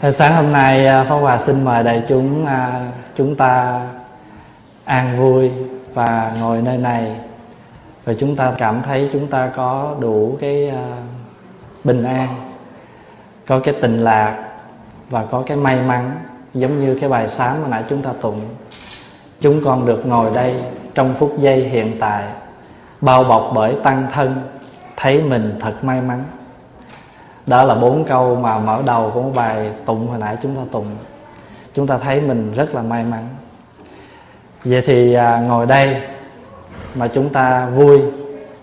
Ờ, sáng hôm nay à, Pháp Hòa xin mời đại chúng ờ, chúng ta an vui và ngồi nơi này. Và chúng ta cảm thấy chúng ta có đủ cái bình an có cái tình lạc và có cái may mắn giống như cái bài sáng mà nãy chúng ta tụng. Chúng con được ngồi đây trong phút giây hiện tại bao bọc bởi tăng thân thấy mình thật may mắn đó là bốn câu mà mở đầu của bài tụng hồi nãy chúng ta tụng. Chúng ta thấy mình rất là may mắn. Vậy thì à, ngồi đây mà chúng ta vui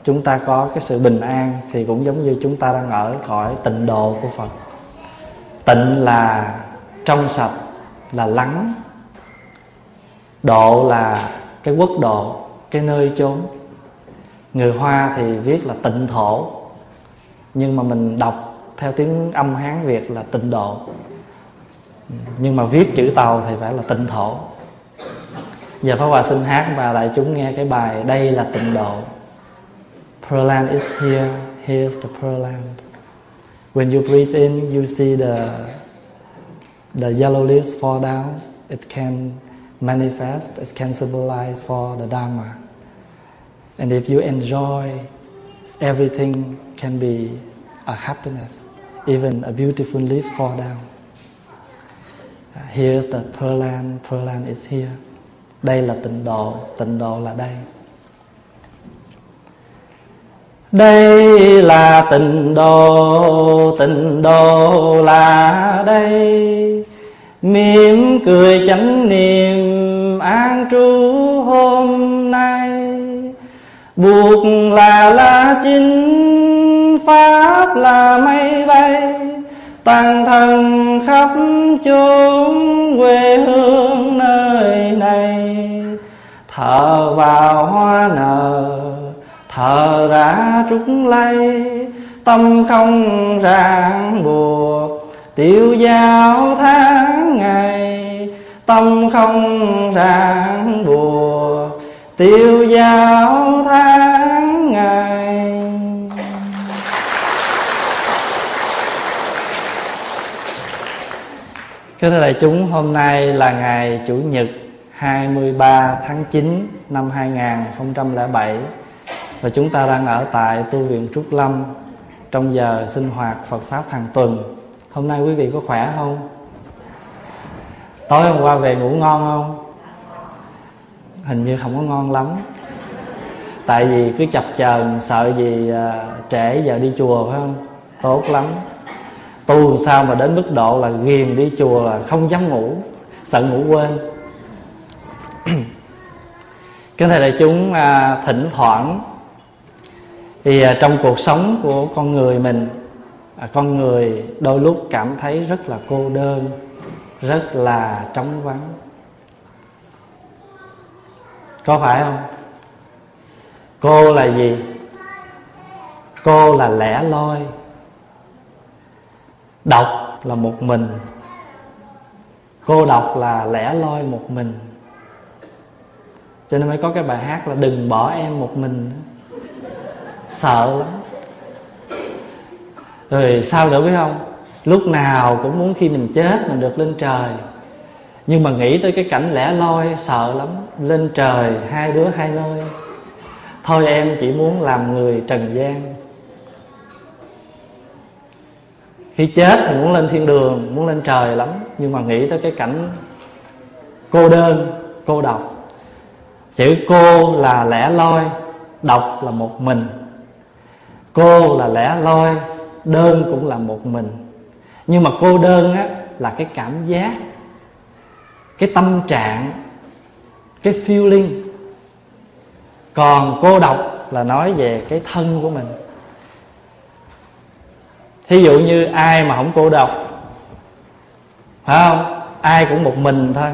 chúng ta có cái sự bình an thì cũng giống như chúng ta đang ở cõi tịnh độ của phật. Tịnh là trong sạch là lắng. Độ là cái quốc độ cái nơi chốn. Người hoa thì viết là tịnh thổ. Nhưng mà mình đọc theo tiếng âm hán việt là tịnh độ. Nhưng mà viết chữ tàu thì phải là tịnh thổ. Giờ pháp hòa xin hát và đại chúng nghe cái bài đây là tịnh độ. Pearl Land is here, here's the Pearl Land. When you breathe in, you see the the yellow leaves fall down. It can manifest, it can symbolize for the dharma. And if you enjoy, everything can be a happiness even a beautiful leaf fall down. Uh, here's the Pearl Land, Pearl Land is here. Đây là tịnh độ, tịnh độ là đây. Đây là tịnh độ, tịnh độ là đây. Mỉm cười chánh niệm an trú hôm nay. Buộc là lá chính, pháp là mây bay tăng thân khắp chốn quê hương nơi này. Thở vào hoa nở, thở ra trúc lây tâm không ràng buộc. Tiêu giao tháng ngày, tâm không ràng buộc. Tiêu giao tháng Kính thưa đại chúng, hôm nay là ngày Chủ nhật 23 tháng 9 năm 2007 Và chúng ta đang ở tại tu viện Trúc Lâm Trong giờ sinh hoạt Phật Pháp hàng tuần Hôm nay quý vị có khỏe không? Tối hôm qua về ngủ ngon không? Hình như không có ngon lắm Tại vì cứ chập chờn sợ gì à, trễ giờ đi chùa phải không? Tốt lắm tu sao mà đến mức độ là ghiền đi chùa là không dám ngủ sợ ngủ quên. Kính thưa đại chúng à, thỉnh thoảng thì à, trong cuộc sống của con người mình à, con người đôi lúc cảm thấy rất là cô đơn rất là trống vắng. Có phải không? Cô là gì? Cô là lẻ loi độc là một mình. Cô độc là lẻ loi một mình. Cho nên mới có cái bài hát là đừng bỏ em một mình sợ lắm. Rồi sao nữa biết không? Lúc nào cũng muốn khi mình chết mình được lên trời. Nhưng mà nghĩ tới cái cảnh lẻ loi, sợ lắm. Lên trời, hai đứa hai nơi. Thôi em chỉ muốn làm người trần gian. Khi chết thì muốn lên thiên đường, muốn lên trời lắm, nhưng mà nghĩ tới cái cảnh cô đơn, cô độc. Chữ cô là lẻ loi, độc là một mình. Cô là lẻ loi, đơn cũng là một mình. Nhưng mà cô đơn á, là cái cảm giác, cái tâm trạng, cái feeling. Còn cô độc là nói về cái thân của mình thí dụ như ai mà không cô độc, phải không? Ai cũng một mình thôi.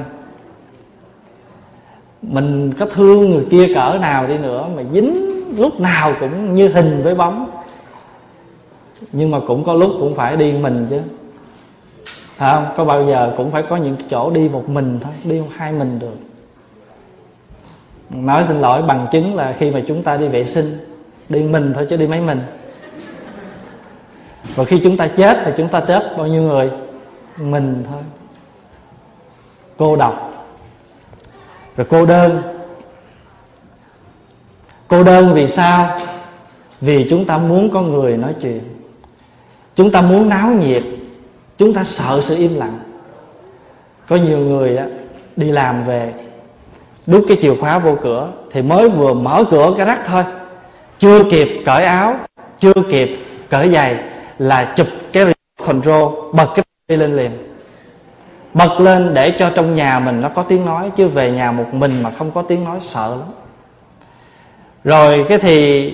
Mình có thương người kia cỡ nào đi nữa, mà dính lúc nào cũng như hình với bóng. Nhưng mà cũng có lúc cũng phải đi mình chứ. Phải không? Có bao giờ cũng phải có những chỗ đi một mình thôi, đi không hai mình được. Nói xin lỗi bằng chứng là khi mà chúng ta đi vệ sinh, đi mình thôi chứ đi mấy mình và khi chúng ta chết thì chúng ta chết bao nhiêu người? Mình thôi. Cô độc. Rồi cô đơn. Cô đơn vì sao? Vì chúng ta muốn có người nói chuyện. Chúng ta muốn náo nhiệt. Chúng ta sợ sự im lặng. Có nhiều người á, đi làm về đút cái chìa khóa vô cửa thì mới vừa mở cửa cái rắc thôi. Chưa kịp cởi áo chưa kịp cởi giày là chụp cái remote control, bật cái đi lên liền. Bật lên để cho trong nhà mình nó có tiếng nói, chứ về nhà một mình mà không có tiếng nói sợ lắm. Rồi cái thì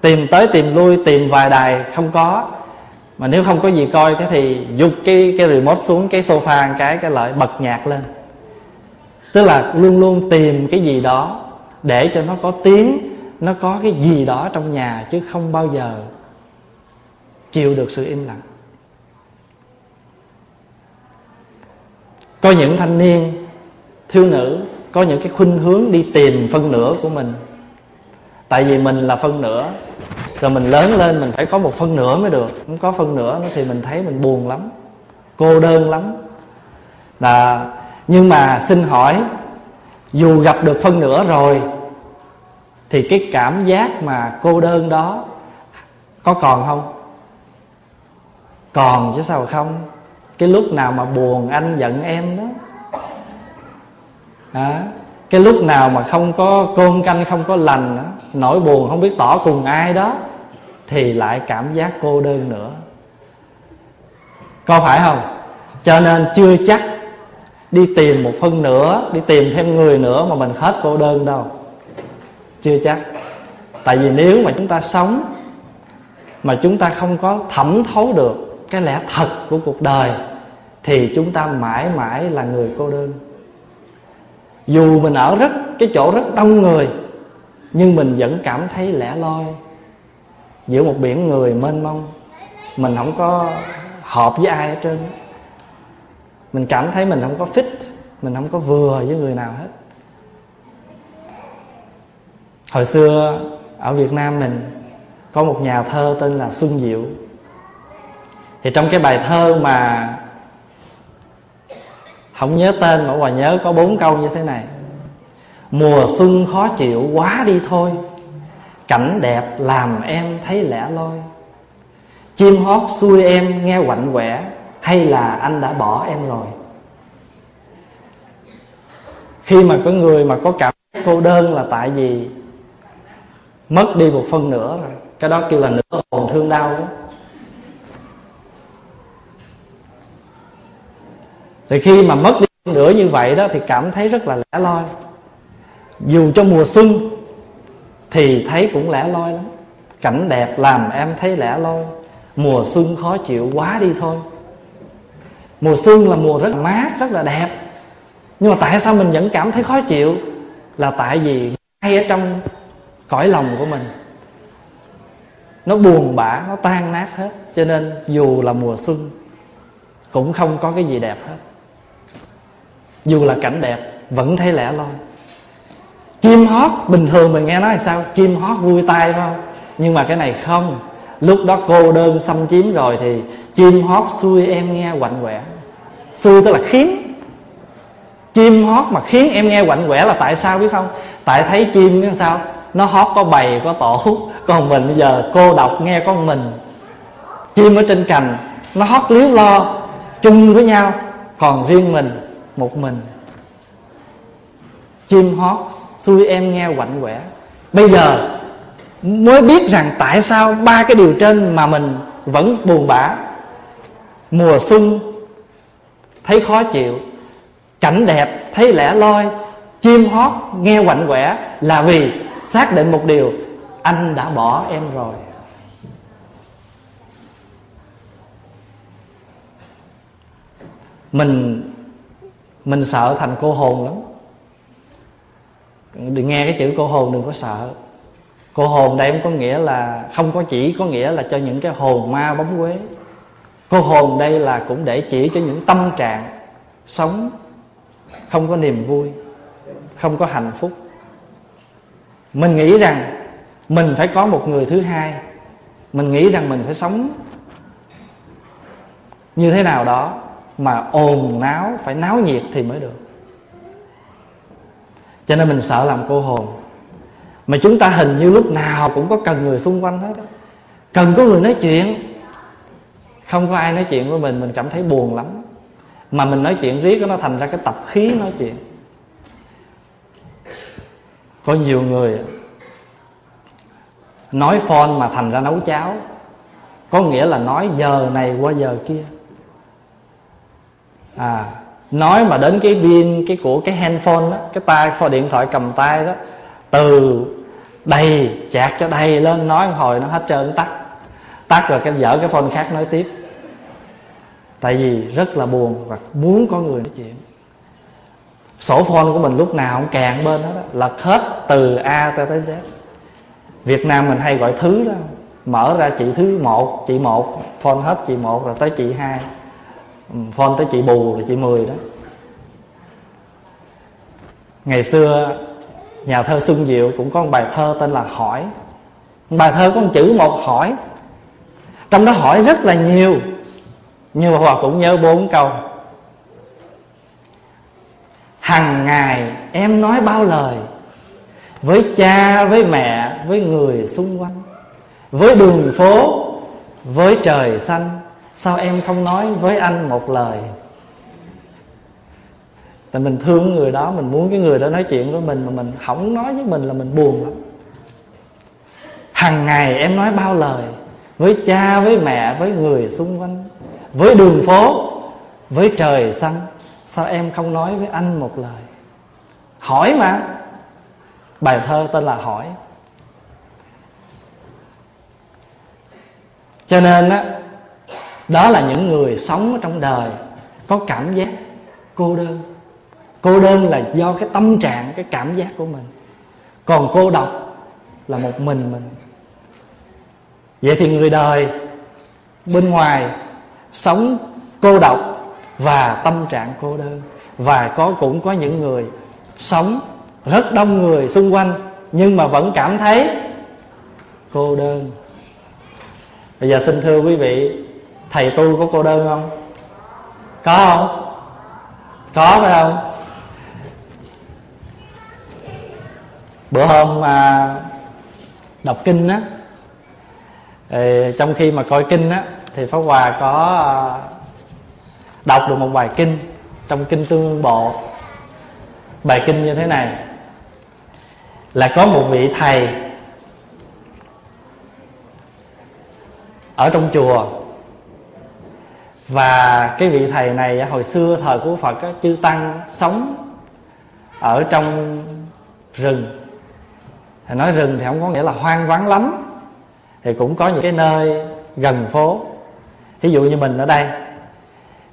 tìm tới tìm lui, tìm vài đài không có. Mà nếu không có gì coi, cái thì dục cái cái remote xuống cái sofa cái cái lại bật nhạc lên. Tức là luôn luôn tìm cái gì đó để cho nó có tiếng, nó có cái gì đó trong nhà, chứ không bao giờ chịu được sự im lặng. Có những thanh niên, thiếu nữ, có những cái khuynh hướng đi tìm phân nửa của mình. Tại vì mình là phân nửa, rồi mình lớn lên mình phải có một phân nửa mới được. Không có phân nửa thì mình thấy mình buồn lắm, cô đơn lắm. Là, nhưng mà xin hỏi, dù gặp được phân nửa rồi, thì cái cảm giác mà cô đơn đó có còn không? Còn chứ sao không? Cái lúc nào mà buồn anh giận em đó. À, cái lúc nào mà không có côn canh không có lành đó, nỗi buồn không biết tỏ cùng ai đó thì lại cảm giác cô đơn nữa. Có phải không? Cho nên chưa chắc đi tìm một phân nữa đi tìm thêm người nữa mà mình hết cô đơn đâu. Chưa chắc. Tại vì nếu mà chúng ta sống mà chúng ta không có thẩm thấu được cái lẽ thật của cuộc đời thì chúng ta mãi mãi là người cô đơn. Dù mình ở rất, cái chỗ rất đông người, nhưng mình vẫn cảm thấy lẻ loi giữa một biển người mênh mông. Mình không có hợp với ai hết trơn. Mình cảm thấy mình không có fit, mình không có vừa với người nào hết. Hồi xưa ở việt nam mình, có một nhà thơ tên là xuân diệu thì trong cái bài thơ mà không nhớ tên mà hòa nhớ có bốn câu như thế này. Mùa xuân khó chịu quá đi thôi, cảnh đẹp làm em thấy lẻ loi. Chim hót xuôi em nghe quạnh quẻ, hay là anh đã bỏ em rồi? Khi mà có người mà có cảm cô đơn là tại vì mất đi một phân nửa rồi. Cái đó kêu là nửa hồn thương đau đó. Thì khi mà mất đi nữa nửa như vậy đó thì cảm thấy rất là lẻ loi. Dù cho mùa xuân thì thấy cũng lẻ loi lắm. Cảnh đẹp làm em thấy lẻ loi. Mùa xuân khó chịu quá đi thôi. Mùa xuân là mùa rất là mát, rất là đẹp. Nhưng mà tại sao mình vẫn cảm thấy khó chịu? Là tại vì ngay ở trong cõi lòng của mình, nó buồn bã, nó tan nát hết. Cho nên dù là mùa xuân cũng không có cái gì đẹp hết dù là cảnh đẹp, vẫn thấy lẻ loi. Chim hót, bình thường mình nghe nói là sao? Chim hót vui tai phải không? Nhưng mà cái này không. Lúc đó cô đơn xâm chiếm rồi thì chim hót xui em nghe quạnh quẻ. Xui tức là khiến. Chim hót mà khiến em nghe quạnh quẻ là tại sao biết không? Tại thấy chim như sao? Nó hót có bầy, có tổ. Còn mình bây giờ, cô độc nghe con mình. Chim ở trên cành, nó hót liếu lo, chung với nhau. Còn riêng mình một mình. Chim hót xui em nghe quạnh quẻ. Bây giờ, mới biết rằng tại sao ba cái điều trên mà mình vẫn buồn bã. Mùa xuân, thấy khó chịu. Cảnh đẹp, thấy lẻ loi. Chim hót nghe quạnh quẻ là vì xác định một điều, anh đã bỏ em rồi. Mình mình sợ thành cô hồn lắm. Đừng nghe cái chữ cô hồn đừng có sợ. Cô hồn đây không có nghĩa là, không có chỉ có nghĩa là cho những cái hồn ma bóng quế. Cô hồn đây là cũng để chỉ cho những tâm trạng sống, không có niềm vui, không có hạnh phúc. Mình nghĩ rằng mình phải có một người thứ hai. Mình nghĩ rằng mình phải sống như thế nào đó mà ồn náo, phải náo nhiệt thì mới được. Cho nên mình sợ làm cô hồn. Mà chúng ta hình như lúc nào cũng có cần người xung quanh hết đó cần có người nói chuyện. Không có ai nói chuyện với mình mình cảm thấy buồn lắm. Mà mình nói chuyện riết nó thành ra cái tập khí nói chuyện. Có nhiều người nói phone mà thành ra nấu cháo. Có nghĩa là nói giờ này qua giờ kia à nói mà đến cái pin cái của cái handphone đó cái tay kho điện thoại cầm tay đó từ đầy chạc cho đầy lên nói một hồi nó hết trơn tắt. Tắt rồi cái dở cái phone khác nói tiếp. Tại vì rất là buồn và muốn có người nói chuyện. Sổ phone của mình lúc nào cũng càng bên đó, đó lật hết từ a tới z. Việt nam mình hay gọi thứ đó mở ra chị thứ một chị một phone hết chị một rồi tới chị hai. Ừ, phone tới chị bù rồi chị mười đó. Ngày xưa, nhà thơ xuân diệu cũng có một bài thơ tên là hỏi. Bài thơ có một chữ một hỏi. Trong đó hỏi rất là nhiều, nhưng mà hòa cũng nhớ bốn câu. Hằng ngày em nói bao lời, với cha, với mẹ, với người xung quanh, với đường phố, với trời xanh sao em không nói với anh một lời? Tại mình thương người đó, mình muốn cái người đó nói chuyện với mình mà mình không nói với mình là mình buồn lắm. Hằng ngày em nói bao lời với cha, với mẹ, với người xung quanh, với đường phố, với trời xanh. Sao em không nói với anh một lời? Hỏi mà. Bài thơ tên là hỏi. Cho nên á đó là những người sống trong đời có cảm giác cô đơn. Cô đơn là do cái tâm trạng, cái cảm giác của mình. Còn cô độc là một mình mình. Vậy thì người đời bên ngoài sống cô độc và tâm trạng cô đơn. Và có, cũng có những người sống rất đông người xung quanh, nhưng mà vẫn cảm thấy cô đơn. Bây giờ xin thưa quý vị thầy tu có cô đơn không? Có không? Có phải không? Bữa hôm mà đọc kinh á trong khi mà coi kinh á, thì pháp hòa có à, đọc được một bài kinh trong kinh tương bộ. Bài kinh như thế này. Là có một vị thầy ở trong chùa và cái vị thầy này hồi xưa thời của Phật á, chư tăng sống ở trong rừng. Thì nói rừng thì không có nghĩa là hoang vắng lắm. Thì cũng có những cái nơi gần phố. Thí dụ như mình ở đây.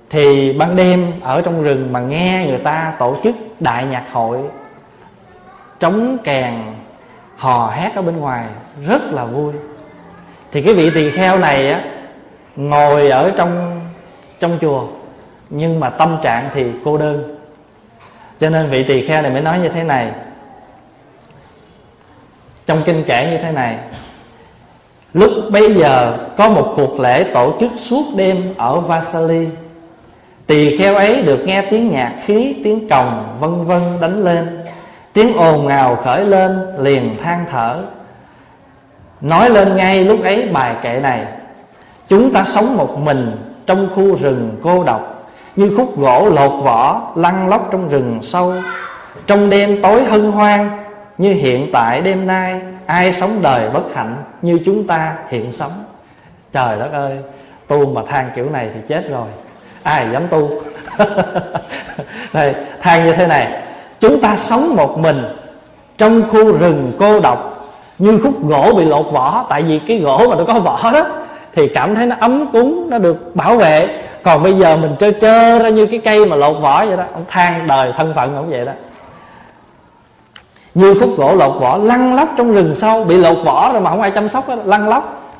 Thì ban đêm ở trong rừng mà nghe người ta tổ chức đại nhạc hội trống kèn hò hét ở bên ngoài rất là vui. Thì cái vị tỳ kheo này á ngồi ở trong trong chùa, nhưng mà tâm trạng thì cô đơn. Cho nên vị tỳ kheo này mới nói như thế này. Trong kinh kể như thế này, lúc bấy giờ có một cuộc lễ tổ chức suốt đêm ở Vasali. Tỳ kheo ấy được nghe tiếng nhạc khí, tiếng còng vân vân đánh lên. Tiếng ồn ào khởi lên, liền than thở. Nói lên ngay lúc ấy bài kệ này, chúng ta sống một mình trong khu rừng cô độc, như khúc gỗ lột vỏ lăn lóc trong rừng sâu. Trong đêm tối hân hoan, như hiện tại đêm nay, ai sống đời bất hạnh như chúng ta hiện sống. Trời đất ơi, tu mà than kiểu này thì chết rồi. Ai dám tu? Đây, than như thế này. Chúng ta sống một mình trong khu rừng cô độc, như khúc gỗ bị lột vỏ. Tại vì cái gỗ mà nó có vỏ đó thì cảm thấy nó ấm cúng nó được bảo vệ. Còn bây giờ mình trơ trơ ra như cái cây mà lột vỏ vậy đó ông than đời thân phận ông vậy đó. Như khúc gỗ lột vỏ lăn lóc trong rừng sâu bị lột vỏ rồi mà không ai chăm sóc đó, lăn lóc.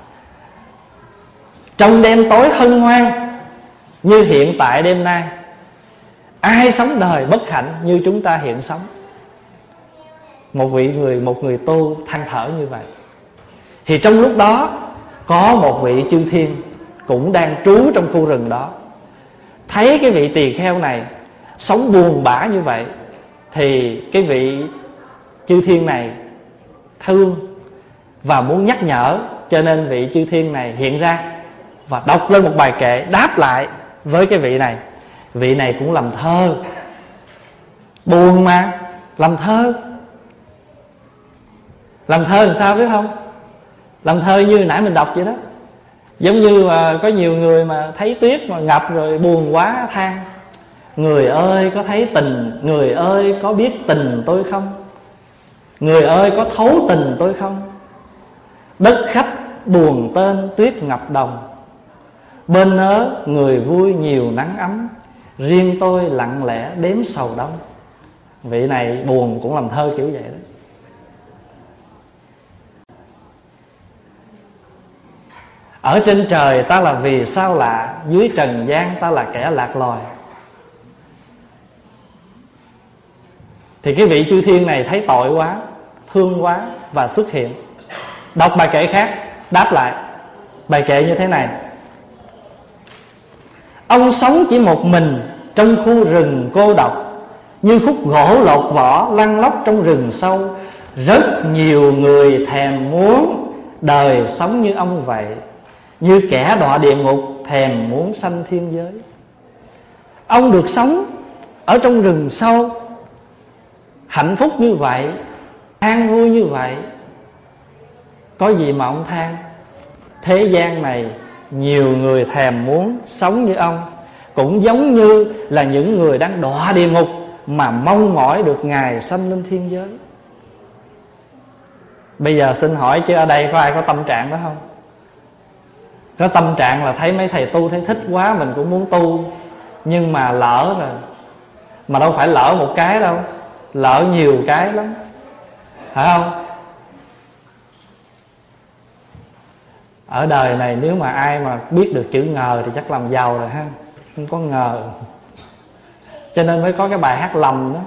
Trong đêm tối hân hoan như hiện tại đêm nay ai sống đời bất hạnh như chúng ta hiện sống? Một vị người một người tu than thở như vậy. Thì trong lúc đó có một vị chư thiên cũng đang trú trong khu rừng đó. Thấy cái vị tỳ kheo này sống buồn bã như vậy, thì cái vị chư thiên này thương và muốn nhắc nhở. Cho nên vị chư thiên này hiện ra và đọc lên một bài kệ đáp lại với cái vị này. Vị này cũng làm thơ. Buồn mà, làm thơ. Làm thơ làm sao biết không? Làm thơ như nãy mình đọc vậy đó. Giống như mà có nhiều người mà thấy tuyết mà ngập rồi buồn quá, than, người ơi, có thấy tình, người ơi, có biết tình tôi không? Người ơi, có thấu tình tôi không? Đất khách buồn tên, tuyết ngập đồng. Bên nớ người vui nhiều nắng ấm. Riêng tôi lặng lẽ đếm sầu đông. Vị này buồn cũng làm thơ kiểu vậy đó. Ở trên trời ta là vì sao lạ, dưới trần gian ta là kẻ lạc loài. Thì cái vị chư thiên này thấy tội quá, thương quá và xuất hiện. Đọc bài kệ khác, đáp lại, bài kệ như thế này. Ông sống chỉ một mình trong khu rừng cô độc, như khúc gỗ lột vỏ lăn lóc trong rừng sâu. Rất nhiều người thèm muốn đời sống như ông vậy như kẻ đọa địa ngục, thèm muốn sanh thiên giới. Ông được sống ở trong rừng sâu, hạnh phúc như vậy, an vui như vậy. Có gì mà ông than? Thế gian này nhiều người thèm muốn sống như ông, cũng giống như là những người đang đọa địa ngục mà mong mỏi được ngài sanh lên thiên giới. Bây giờ xin hỏi chứ ở đây có ai có tâm trạng đó không? Có tâm trạng là thấy mấy thầy tu thấy thích quá, mình cũng muốn tu. Nhưng mà lỡ rồi mà đâu phải lỡ một cái đâu, lỡ nhiều cái lắm. Phải không? Ở đời này nếu mà ai mà biết được chữ ngờ thì chắc làm giàu rồi ha, không có ngờ. Cho nên mới có cái bài hát lầm đó.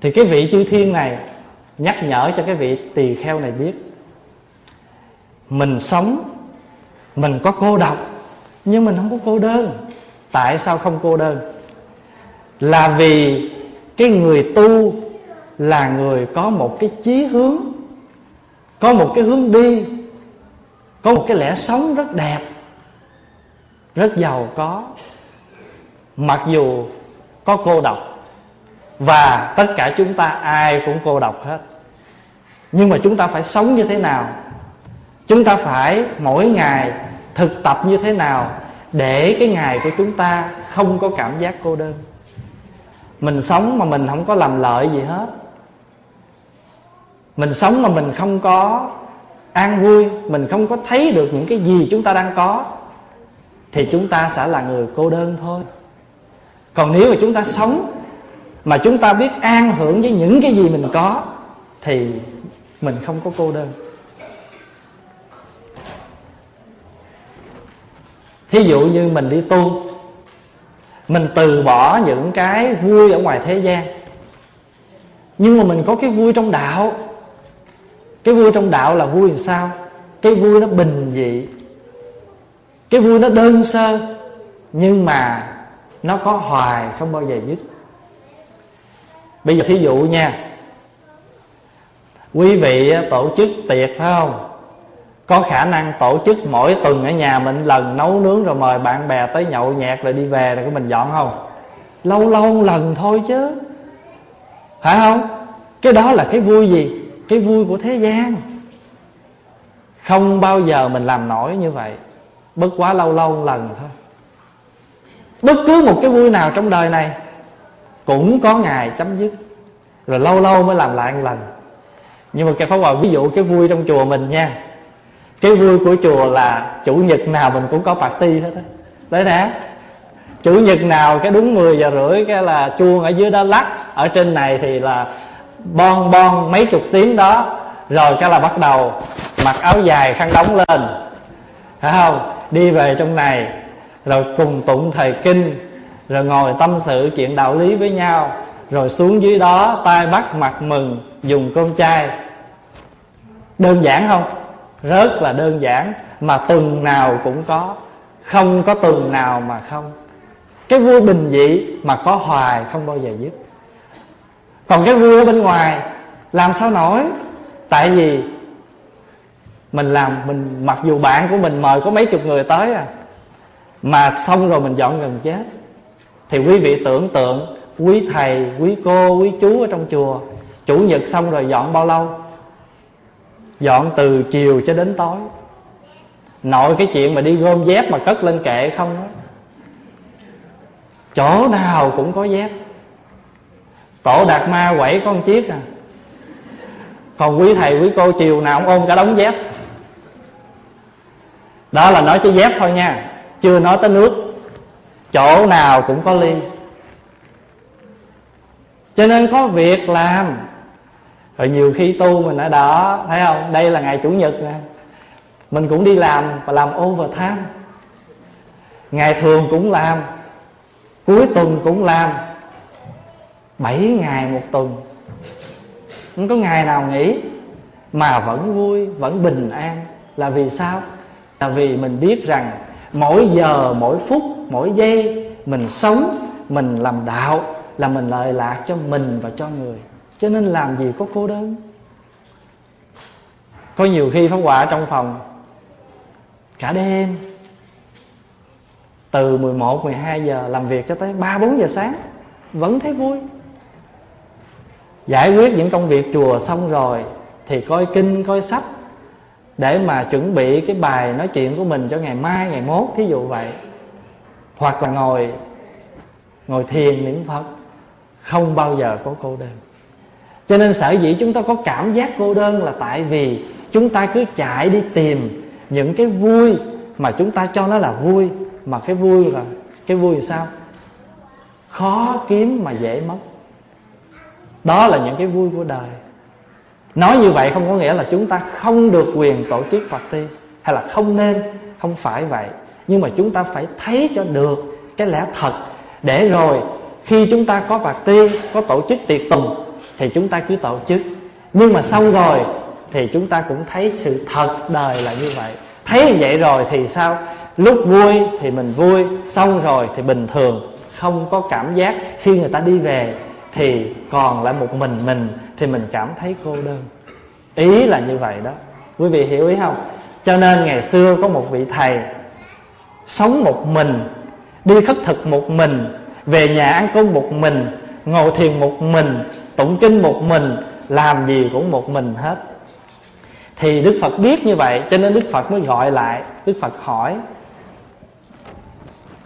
Thì cái vị chư thiên này nhắc nhở cho cái vị tỳ kheo này biết mình sống, mình có cô độc, nhưng mình không có cô đơn. Tại sao không cô đơn? Là vì cái người tu là người có một cái chí hướng, có một cái hướng đi, có một cái lẽ sống rất đẹp, rất giàu có. Mặc dù có cô độc, và tất cả chúng ta ai cũng cô độc hết. Nhưng mà chúng ta phải sống như thế nào? Chúng ta phải mỗi ngày thực tập như thế nào để cái ngày của chúng ta không có cảm giác cô đơn. Mình sống mà mình không có làm lợi gì hết. Mình sống mà mình không có an vui, mình không có thấy được những cái gì chúng ta đang có, thì chúng ta sẽ là người cô đơn thôi. Còn nếu mà chúng ta sống mà chúng ta biết an hưởng với những cái gì mình có, thì mình không có cô đơn. Thí dụ như mình đi tu, mình từ bỏ những cái vui ở ngoài thế gian. Nhưng mà mình có cái vui trong đạo. Cái vui trong đạo là vui làm sao? Cái vui nó bình dị. Cái vui nó đơn sơ, nhưng mà nó có hoài không bao giờ dứt. Bây giờ thí dụ nha, quý vị tổ chức tiệc phải không? Có khả năng tổ chức mỗi tuần ở nhà mình lần nấu nướng rồi mời bạn bè tới nhậu nhẹt rồi đi về rồi có mình dọn không? Lâu lâu một lần thôi chứ. Phải không? Cái đó là cái vui gì? Cái vui của thế gian. Không bao giờ mình làm nổi như vậy. Bất quá lâu lâu một lần thôi. Bất cứ một cái vui nào trong đời này, cũng có ngày chấm dứt. Rồi lâu lâu mới làm lại một lần. Nhưng mà cái phá hoài ví dụ cái vui trong chùa mình nha cái vui của chùa là chủ nhật nào mình cũng có party hết á. Đấy nè. Chủ nhật nào cái đúng 10 giờ rưỡi cái là chuông ở dưới đó lắc. Ở trên này thì là bon bon mấy chục tiếng đó. Rồi cái là bắt đầu mặc áo dài khăn đóng lên. Phải không? Đi về trong này. Rồi cùng tụng thời kinh. Rồi ngồi tâm sự chuyện đạo lý với nhau. Rồi xuống dưới đó, tay bắt mặt mừng, dùng cơm chai đơn giản không? Rất là đơn giản, mà tuần nào cũng có. Không có tuần nào mà không. Cái vui bình dị mà có hoài không bao giờ dứt. Còn cái vui ở bên ngoài, làm sao nổi? Tại vì mình làm, mình, mặc dù bạn của mình mời có mấy chục người tới à mà xong rồi mình dọn gần chết. Thì quý vị tưởng tượng, quý thầy, quý cô, quý chú ở trong chùa, chủ nhật xong rồi dọn bao lâu? Dọn từ chiều cho đến tối. Nội cái chuyện mà đi gom dép mà cất lên kệ không đó chỗ nào cũng có dép. Tổ đạt ma quẩy con chiếc à. Còn quý thầy, quý cô chiều nào cũng ôm cả đống dép. Đó là nói tới dép thôi nha. Chưa nói tới nước. Chỗ nào cũng có ly. Cho nên có việc làm rồi nhiều khi tu mình ở đó, thấy không? Đây là ngày chủ nhật nè. Mình cũng đi làm và làm overtime. Ngày thường cũng làm, cuối tuần cũng làm. Bảy ngày một tuần. Không có ngày nào nghỉ, mà vẫn vui, vẫn bình an. Là vì sao? Là vì mình biết rằng mỗi giờ, mỗi phút, mỗi giây, mình sống, mình làm đạo là mình lợi lạc cho mình và cho người cho nên làm gì có cô đơn? Có nhiều khi pháp hòa trong phòng cả đêm từ 11, 12 giờ làm việc cho tới 3, 4 giờ sáng Vẫn thấy vui. Giải quyết những công việc chùa xong rồi Thì coi kinh, coi sách Để mà chuẩn bị cái bài nói chuyện của mình cho ngày mai, ngày mốt Thí dụ vậy. Hoặc là ngồi Ngồi thiền niệm Phật Không bao giờ có cô đơn. Cho nên sở dĩ chúng ta có cảm giác cô đơn Là tại vì chúng ta cứ chạy đi tìm Những cái vui Mà chúng ta cho nó là vui. Mà cái vui là, Cái vui là sao? Khó kiếm mà dễ mất. Đó là những cái vui của đời. Nói như vậy không có nghĩa là chúng ta không được quyền tổ chức Phật Hay là không nên, Không phải vậy. Nhưng mà chúng ta phải thấy cho được cái lẽ thật Để rồi khi chúng ta có Phật Có tổ chức tiệc tùng thì chúng ta cứ tổ chức. Nhưng mà xong rồi Thì chúng ta cũng thấy sự thật đời là như vậy. Thấy vậy rồi thì sao? Lúc vui thì mình vui, Xong rồi thì bình thường. Không có cảm giác khi người ta đi về Thì còn lại một mình mình Thì mình cảm thấy cô đơn. Ý là như vậy đó. Quý vị hiểu ý không? Cho nên ngày xưa có một vị thầy Sống một mình, Đi khất thực một mình, Về nhà ăn cơm một mình, Ngồi thiền một mình Tụng kinh một mình, Làm gì cũng một mình hết. Thì Đức Phật biết như vậy, Cho nên Đức Phật mới gọi lại. Đức Phật hỏi,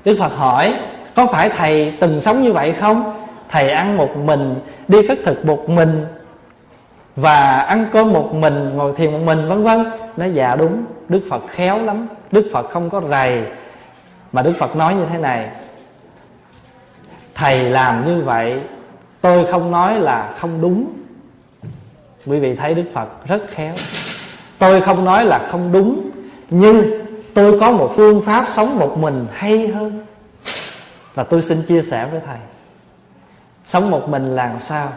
Đức Phật hỏi, Có phải thầy từng sống như vậy không? Thầy ăn một mình, Đi khất thực một mình, Và ăn cơm một mình, Ngồi thiền một mình, vân vân? Nói dạ đúng, Đức Phật khéo lắm. Đức Phật không có rầy. Mà Đức Phật nói như thế này, Thầy làm như vậy Tôi không nói là không đúng. Quý vị thấy Đức Phật rất khéo. Tôi không nói là không đúng, Nhưng tôi có một phương pháp sống một mình hay hơn. Và tôi xin chia sẻ với Thầy. Sống một mình là sao?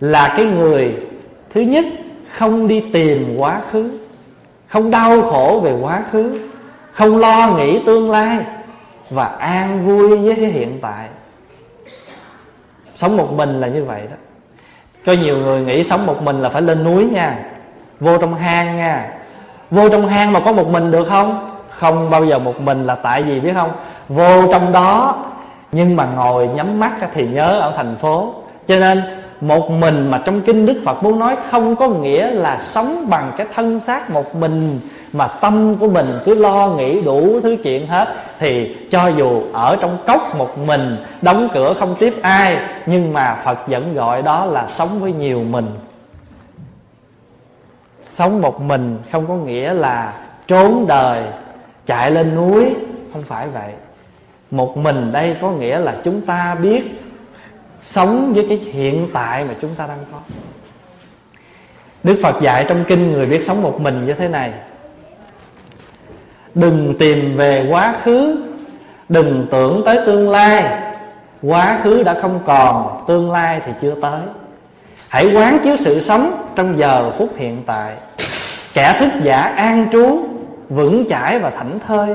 Là cái người Thứ nhất Không đi tìm quá khứ, Không đau khổ về quá khứ, Không lo nghĩ tương lai Và an vui với cái hiện tại. Sống một mình là như vậy đó. Có nhiều người nghĩ sống một mình là phải lên núi nha, Vô trong hang nha. Vô trong hang mà có một mình được không? Không bao giờ một mình là tại vì biết không? Vô trong đó, Nhưng mà ngồi nhắm mắt thì nhớ ở thành phố. Cho nên, một mình mà trong kinh Đức Phật muốn nói Không có nghĩa là sống bằng cái thân xác một mình. Mà tâm của mình cứ lo nghĩ đủ thứ chuyện hết, Thì cho dù ở trong cốc một mình, Đóng cửa không tiếp ai, Nhưng mà Phật vẫn gọi đó là sống với nhiều mình. Sống một mình không có nghĩa là trốn đời, Chạy lên núi, Không phải vậy. Một mình đây có nghĩa là chúng ta biết Sống với cái hiện tại mà chúng ta đang có. Đức Phật dạy trong kinh người biết sống một mình như thế này. Đừng tìm về quá khứ. Đừng tưởng tới tương lai. Quá khứ đã không còn, Tương lai thì chưa tới. Hãy quán chiếu sự sống Trong giờ phút hiện tại. Kẻ thức giả an trú, vững chãi và thảnh thơi.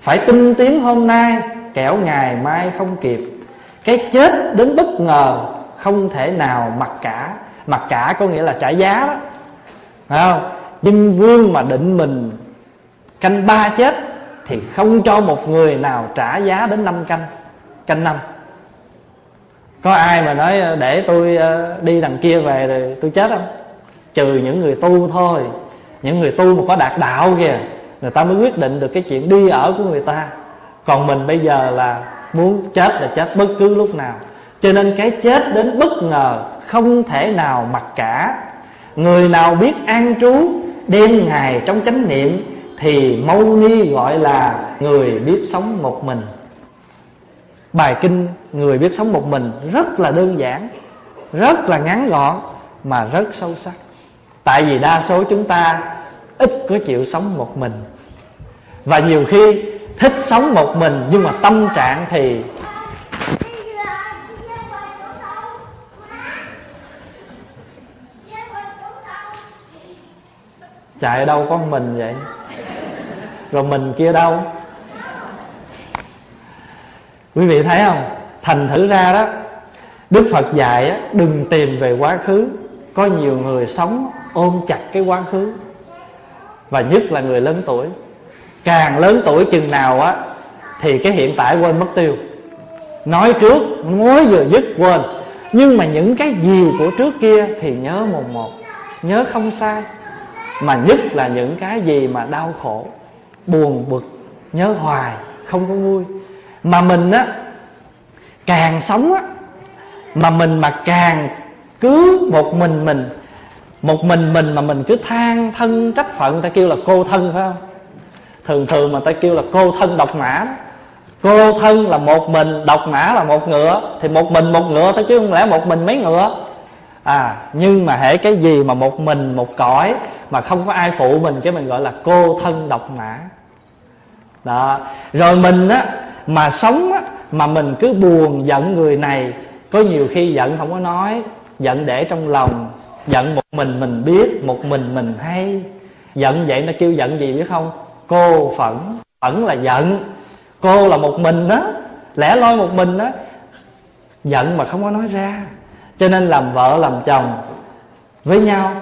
Phải tinh tiến hôm nay, kẻo ngày mai không kịp. Cái chết đến bất ngờ, không thể nào mặc cả. Mặc cả có nghĩa là trả giá đó. Phải không? Nhưng vương mà định mình canh ba chết thì không cho một người nào trả giá đến năm canh canh năm. Có ai mà nói ờ, để tôi ờ, đi đằng kia về rồi tôi chết không? Trừ những người tu thôi, những người tu mà có đạt đạo kìa, người ta mới quyết định được cái chuyện đi ở của người ta. Còn mình bây giờ là muốn chết là chết bất cứ lúc nào. Cho nên cái chết đến bất ngờ không thể nào mặc cả. Người nào biết an trú, đêm ngày trong chánh niệm thì mâu ni gọi là người biết sống một mình. Bài kinh người biết sống một mình rất là đơn giản, rất là ngắn gọn, mà rất sâu sắc. Tại vì đa số chúng ta ít có chịu sống một mình. Và nhiều khi thích sống một mình, nhưng mà tâm trạng thì chạy đâu có mình vậy? Rồi mình kia đâu? Quý vị thấy không? Thành thử ra đó đức phật dạy á, đừng tìm về quá khứ. Có nhiều người sống ôm chặt cái quá khứ. Và nhất là người lớn tuổi. Càng lớn tuổi chừng nào á thì cái hiện tại quên mất tiêu. Nói trước nói vừa dứt quên. Nhưng mà những cái gì của trước kia thì nhớ một một nhớ không sai. Mà nhất là những cái gì mà đau khổ buồn, bực, nhớ hoài, không có vui. Mà mình á, càng sống á, mà mình mà càng cứ một mình mình, một mình mình mà mình cứ than thân trách phận ta kêu là cô thân, phải không? Thường thường mà ta kêu là cô thân độc mã. Cô thân là một mình, độc mã là một ngựa, thì một mình một ngựa thôi chứ không lẽ một mình mấy ngựa? À nhưng mà hễ cái gì mà một mình, một cõi mà không có ai phụ mình, cái mình gọi là cô thân độc mã. Đó. Rồi mình á, mà sống á, mà mình cứ buồn giận người này, có nhiều khi giận không có nói, giận để trong lòng, giận một mình mình biết, một mình mình hay. Giận vậy nó kêu giận gì biết không? Cô phẫn phẫn là giận. Cô là một mình đó lẻ loi một mình đó giận mà không có nói ra cho nên làm vợ, làm chồng với nhau,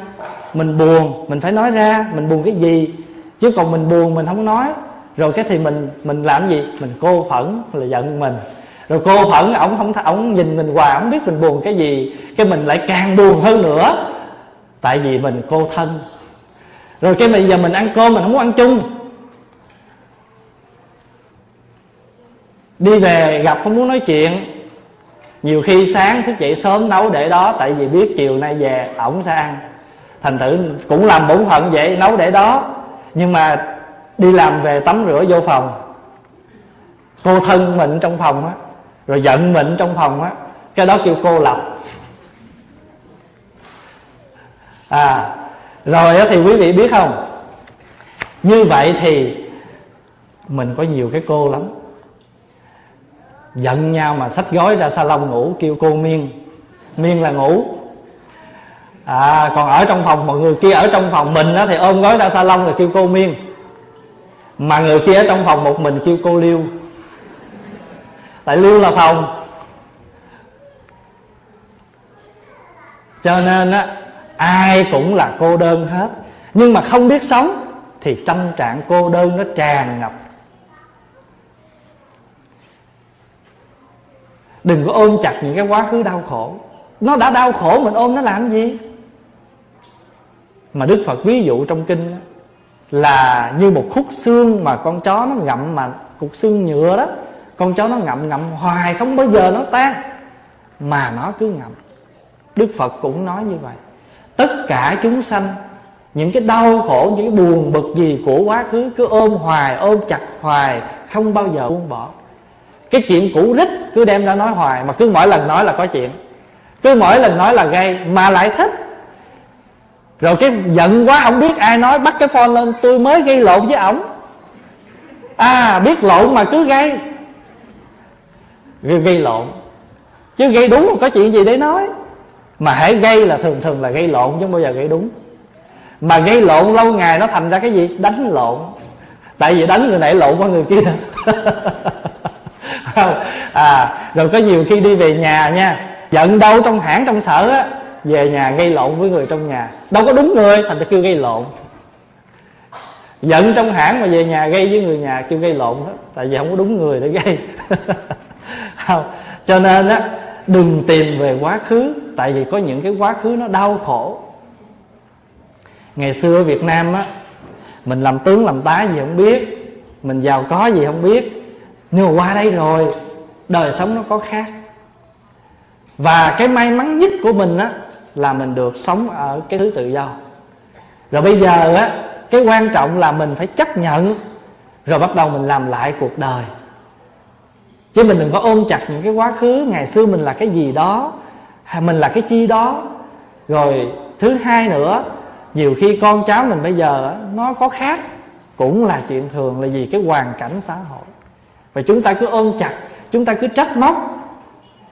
mình buồn, mình phải nói ra, mình buồn cái gì? Chứ còn mình buồn, mình không nói. Rồi cái thì mình mình làm gì? Mình cô phẫn, là giận mình. Rồi cô phẫn, ổng không ổng nhìn mình hoài, ổng biết mình buồn cái gì. Cái mình lại càng buồn hơn nữa. Tại vì mình cô thân. Rồi cái bây giờ mình ăn cơm, mình không muốn ăn chung. Đi về gặp, không muốn nói chuyện nhiều khi sáng thức dậy sớm nấu để đó, tại vì biết chiều nay về, ổng sẽ ăn. Thành thử cũng làm bổn phận vậy, nấu để đó. Nhưng mà đi làm về tắm rửa vô phòng. Cô thân mình trong phòng á, rồi giận mình trong phòng á, cái đó kêu cô lập. À rồi thì quý vị biết không? Như vậy thì mình có nhiều cái cô lắm giận nhau mà sách gói ra salon ngủ, kêu cô miên. Miên là ngủ. À còn ở trong phòng, mọi người kia ở trong phòng mình á, thì ôm gói ra salon là kêu cô miên. Mà người kia ở trong phòng một mình kêu cô liêu tại liêu là phòng. Cho nên á, ai cũng là cô đơn hết. Nhưng mà không biết sống, thì tâm trạng cô đơn nó tràn ngập. Đừng có ôm chặt những cái quá khứ đau khổ. Nó đã đau khổ mình ôm nó làm gì? Mà đức phật ví dụ trong kinh là như một khúc xương mà con chó nó ngậm mà cục xương nhựa đó, con chó nó ngậm ngậm hoài không bao giờ nó tan, mà nó cứ ngậm. Đức phật cũng nói như vậy. Tất cả chúng sanh, những cái đau khổ, những cái buồn bực gì của quá khứ cứ ôm hoài, ôm chặt hoài, không bao giờ buông bỏ cái chuyện cũ rích cứ đem ra nói hoài mà cứ mỗi lần nói là có chuyện. Cứ mỗi lần nói là gây mà lại thích. Rồi cái giận quá không biết ai nói bắt cái phone lên tôi mới gây lộn với ổng. À biết lộn mà cứ gây. Gây, gây lộn. Chứ gây đúng mà có chuyện gì để nói. Mà hãy gây là thường thường là gây lộn chứ không bao giờ gây đúng. Mà gây lộn lâu ngày nó thành ra cái gì? Đánh lộn. Tại vì đánh người này lộn qua người kia. à rồi có nhiều khi đi về nhà nha, giận đâu trong hãng trong sở á, về nhà gây lộn với người trong nhà. Đâu có đúng người, thành ra kêu gây lộn. Giận trong hãng mà về nhà gây với người nhà, kêu gây lộn đó, tại vì không có đúng người để gây. Không, cho nên á, đừng tìm về quá khứ, tại vì có những cái quá khứ nó đau khổ. Ngày xưa ở việt nam á, mình làm tướng làm tá gì không biết, mình giàu có gì không biết nhưng mà qua đây rồi, đời sống nó có khác. Và cái may mắn nhất của mình á, là mình được sống ở cái thứ tự do. Rồi bây giờ á, cái quan trọng là mình phải chấp nhận, rồi bắt đầu mình làm lại cuộc đời. Chứ mình đừng có ôm chặt những cái quá khứ, ngày xưa mình là cái gì đó, hay mình là cái chi đó. Rồi thứ hai nữa, nhiều khi con cháu mình bây giờ nó có khác, cũng là chuyện thường, là vì cái hoàn cảnh xã hội và chúng ta cứ ôm chặt chúng ta cứ trách móc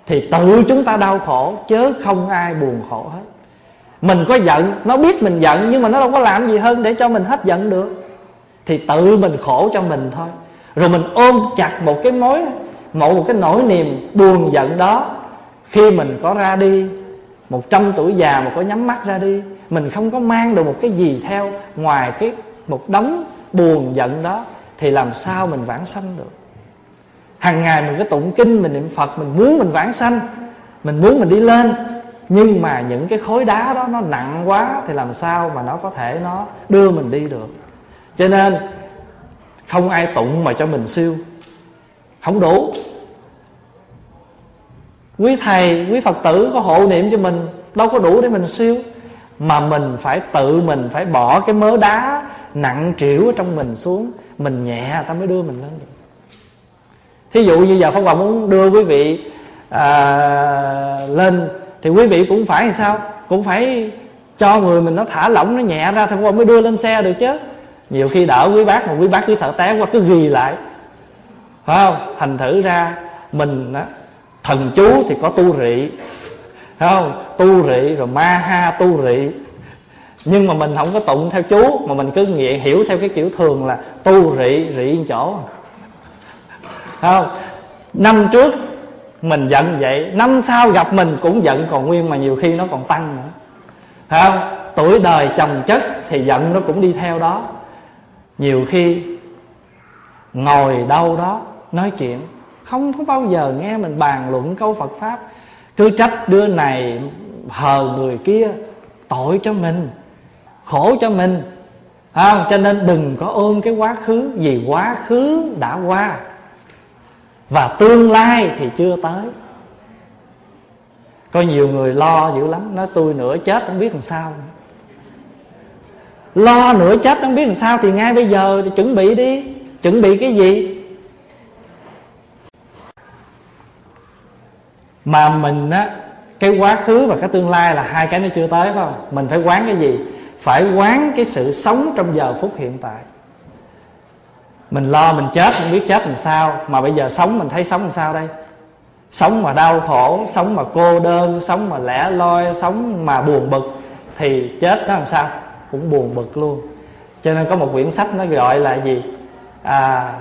thì tự chúng ta đau khổ chớ không ai buồn khổ hết. Mình có giận nó biết mình giận nhưng mà nó đâu có làm gì hơn để cho mình hết giận được. Thì tự mình khổ cho mình thôi. Rồi mình ôm chặt một cái mối một, một cái nỗi niềm buồn giận đó. Khi mình có ra đi một trăm tuổi già mà có nhắm mắt ra đi mình không có mang được một cái gì theo ngoài cái một đống buồn giận đó thì làm sao mình vãng sanh được? Hàng ngày mình cứ tụng kinh, mình niệm phật, mình muốn mình vãng sanh, mình muốn mình đi lên. Nhưng mà những cái khối đá đó nó nặng quá, thì làm sao mà nó có thể nó đưa mình đi được? Cho nên, không ai tụng mà cho mình siêu. Không đủ. Quý thầy, quý phật tử có hộ niệm cho mình, đâu có đủ để mình siêu. Mà mình phải tự mình phải bỏ cái mớ đá nặng trĩu ở trong mình xuống, mình nhẹ ta mới đưa mình lên được thí dụ như giờ phong hòa muốn đưa quý vị à, lên thì quý vị cũng phải sao? Cũng phải cho người mình nó thả lỏng nó nhẹ ra thì phong hòa mới đưa lên xe được chứ. Nhiều khi đỡ quý bác mà quý bác cứ sợ té qua cứ ghi lại. Phải không? Thành thử ra mình á thần chú thì có tu rị. Phải không? Tu rị rồi ma ha tu rị. Nhưng mà mình không có tụng theo chú mà mình cứ nghiện hiểu theo cái kiểu thường là tu rị rị chỗ không. Năm trước mình giận vậy, năm sau gặp mình cũng giận, còn nguyên mà nhiều khi nó còn tăng nữa. Phải không. Tuổi đời chồng chất thì giận nó cũng đi theo đó. Nhiều khi ngồi đâu đó nói chuyện, không có bao giờ nghe mình bàn luận câu phật pháp. Cứ trách đứa này hờ người kia, tội cho mình, khổ cho mình. Không. Cho nên đừng có ôm cái quá khứ, vì quá khứ đã qua và tương lai thì chưa tới. Có nhiều người lo dữ lắm, nói tôi nửa chết không biết làm sao. Lo nửa chết không biết làm sao thì ngay bây giờ thì chuẩn bị đi. Chuẩn bị cái gì? Mà mình á, cái quá khứ và cái tương lai là hai cái nó chưa tới phải không? Mình phải quán cái gì? Phải quán cái sự sống trong giờ phút hiện tại mình lo mình chết không biết chết làm sao. Mà bây giờ sống mình thấy sống làm sao đây? Sống mà đau khổ sống mà cô đơn sống mà lẻ loi sống mà buồn bực thì chết nó làm sao? Cũng buồn bực luôn. Cho nên có một quyển sách nó gọi là gì? À,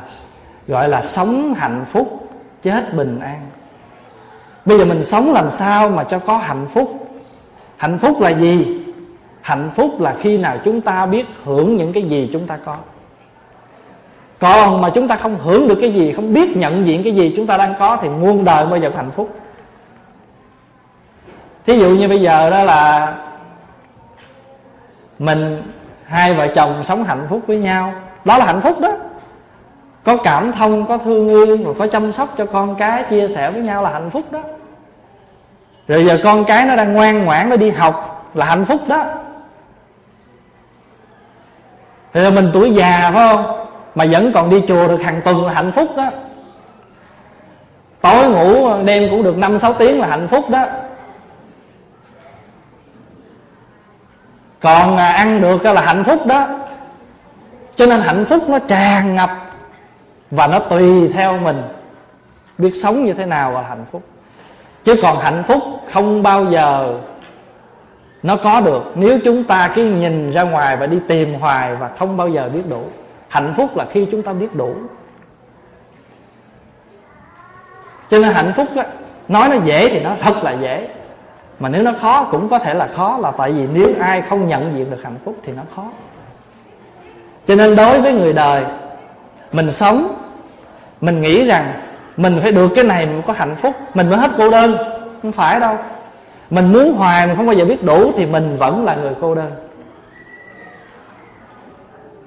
gọi là sống hạnh phúc chết bình an. Bây giờ mình sống làm sao mà cho có hạnh phúc? Hạnh phúc là gì? Hạnh phúc là khi nào chúng ta biết hưởng những cái gì chúng ta có còn mà chúng ta không hưởng được cái gì, không biết nhận diện cái gì chúng ta đang có thì muôn đời mới giờ hạnh phúc. Thí dụ như bây giờ đó là mình, hai vợ chồng sống hạnh phúc với nhau. Đó là hạnh phúc đó. Có cảm thông, có thương yêu và có chăm sóc cho con cái, chia sẻ với nhau là hạnh phúc đó. Rồi giờ con cái nó đang ngoan ngoãn, nó đi học là hạnh phúc đó. Rồi mình tuổi già, phải không? Mà vẫn còn đi chùa được hàng tuần là hạnh phúc đó. Tối ngủ, đêm cũng được năm, sáu tiếng là hạnh phúc đó. Còn à, ăn được là hạnh phúc đó. Cho nên hạnh phúc nó tràn ngập và nó tùy theo mình. Biết sống như thế nào là hạnh phúc. Chứ còn hạnh phúc không bao giờ nó có được nếu chúng ta cứ nhìn ra ngoài và đi tìm hoài và không bao giờ biết đủ hạnh phúc là khi chúng ta biết đủ. Cho nên hạnh phúc á, nói nó dễ thì nó thật là dễ. Mà nếu nó khó cũng có thể là khó là tại vì nếu ai không nhận diện được hạnh phúc thì nó khó. Cho nên đối với người đời mình sống mình nghĩ rằng mình phải được cái này mình có hạnh phúc mình mới hết cô đơn. Không phải đâu. Mình muốn hoài mình không bao giờ biết đủ thì mình vẫn là người cô đơn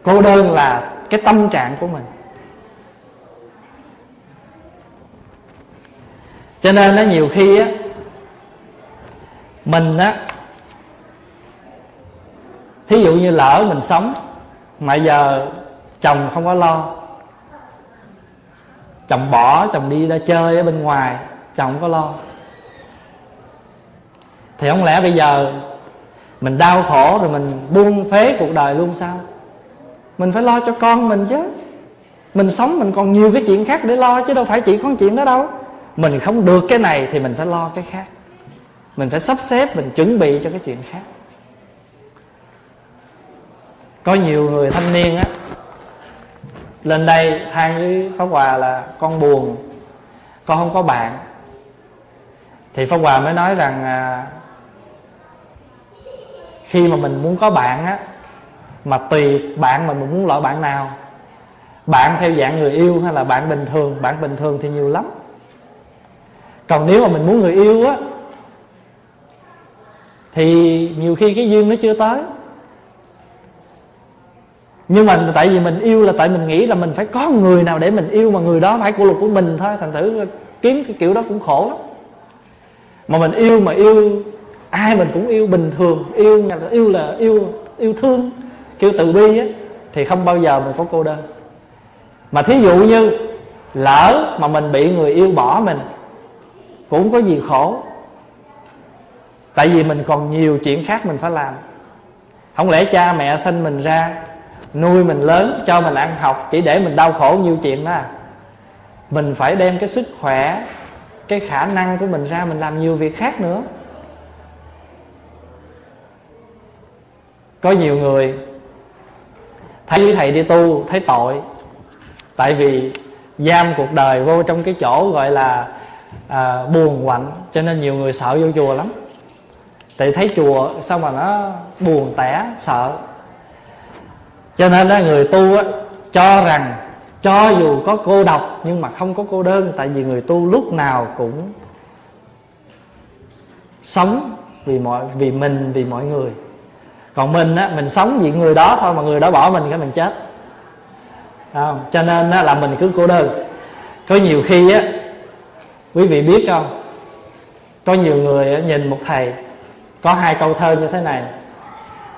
cô đơn là cái tâm trạng của mình. Cho nên nó nhiều khi á, mình á, thí dụ như lỡ mình sống mà giờ chồng không có lo, chồng bỏ, chồng đi ra chơi ở bên ngoài, chồng không có lo, thì không lẽ bây giờ mình đau khổ rồi mình buông phế cuộc đời luôn sao? Mình phải lo cho con mình chứ. Mình sống mình còn nhiều cái chuyện khác để lo chứ đâu phải chỉ có chuyện đó đâu. Mình không được cái này thì mình phải lo cái khác. Mình phải sắp xếp mình chuẩn bị cho cái chuyện khác. Có nhiều người thanh niên á lên đây than với pháp hòa là con buồn con không có bạn. Thì pháp hòa mới nói rằng à, khi mà mình muốn có bạn á mà tùy bạn mà mình muốn loại bạn nào. Bạn theo dạng người yêu hay là bạn bình thường? Bạn bình thường thì nhiều lắm. Còn nếu mà mình muốn người yêu á, thì nhiều khi cái duyên nó chưa tới. Nhưng mà tại vì mình yêu là tại mình nghĩ là mình phải có người nào để mình yêu mà người đó phải của luật của mình thôi. Thành thử kiếm cái kiểu đó cũng khổ lắm. Mà mình yêu mà yêu, ai mình cũng yêu bình thường, yêu là yêu là, yêu yêu thương kiểu từ bi á, thì không bao giờ mình có cô đơn. Mà thí dụ như lỡ mà mình bị người yêu bỏ mình, cũng có gì khổ. Tại vì mình còn nhiều chuyện khác mình phải làm. Không lẽ cha mẹ sinh mình ra, nuôi mình lớn, cho mình ăn học, chỉ để mình đau khổ nhiều chuyện đó à? Mình phải đem cái sức khỏe, cái khả năng của mình ra mình làm nhiều việc khác nữa. Có nhiều người thấy quý thầy đi tu thấy tội. Tại vì giam cuộc đời vô trong cái chỗ gọi là à, buồn quạnh cho nên nhiều người sợ vô chùa lắm. Tại thấy chùa sao mà nó buồn tẻ sợ. Cho nên đó người tu á, cho rằng cho dù có cô độc nhưng mà không có cô đơn tại vì người tu lúc nào cũng sống vì mọi vì mình vì mọi người còn mình á mình sống vì người đó thôi mà người đó bỏ mình cái mình chết. Không? cho nên á, là mình cứ cô đơn. Có nhiều khi á quý vị biết không? Có nhiều người á, nhìn một thầy có hai câu thơ như thế này.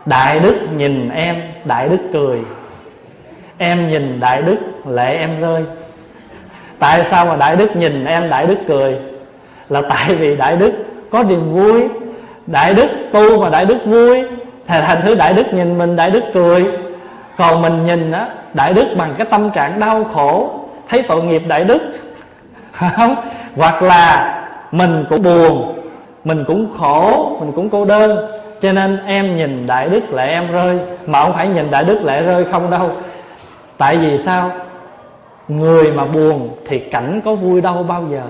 Đại đức nhìn em đại đức cười. Em nhìn đại đức lệ em rơi. Tại sao mà đại đức nhìn em đại đức cười? Là tại vì đại đức có niềm vui. Đại đức tu mà đại đức vui thành thứ đại đức nhìn mình, đại đức cười. Còn mình nhìn á, đại đức bằng cái tâm trạng đau khổ. Thấy tội nghiệp đại đức. Không? Hoặc là mình cũng buồn, mình cũng khổ, mình cũng cô đơn. Cho nên em nhìn đại đức lệ em rơi. Mà không phải nhìn đại đức lệ rơi không đâu. Tại vì sao? Người mà buồn thì cảnh có vui đâu bao giờ.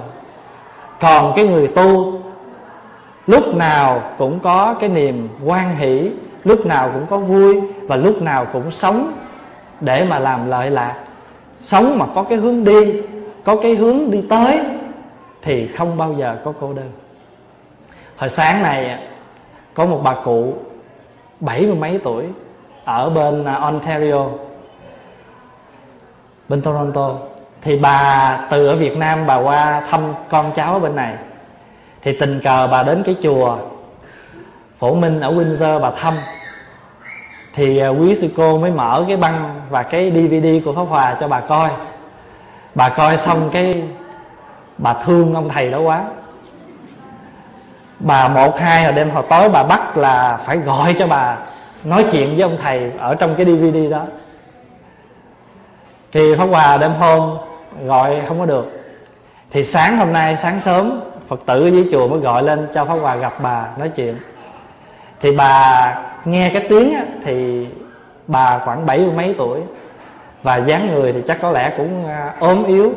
Còn cái người tu, lúc nào cũng có cái niềm quan hỷ lúc nào cũng có vui và lúc nào cũng sống để mà làm lợi lạc. Sống mà có cái hướng đi, có cái hướng đi tới thì không bao giờ có cô đơn. Hồi sáng này, có một bà cụ bảy mươi mấy tuổi ở bên à, Ontario, bên Toronto. Thì bà, từ ở Việt Nam bà qua thăm con cháu ở bên này. Thì tình cờ bà đến cái chùa Phổ Minh ở Windsor bà thăm thì à, quý sư cô mới mở cái băng và cái DVD của Pháp Hòa cho bà coi. Bà coi xong cái bà thương ông thầy đó quá. Bà một, hai rồi đêm hồi tối bà bắt là phải gọi cho bà nói chuyện với ông thầy ở trong cái dvd đó. Thì pháp hòa đêm hôm gọi không có được. Thì sáng hôm nay, sáng sớm, phật tử ở dưới chùa mới gọi lên cho pháp hòa gặp bà nói chuyện thì bà nghe cái tiếng á, thì bà khoảng bảy mươi mấy tuổi. Và dáng người thì chắc có lẽ cũng à, ốm yếu.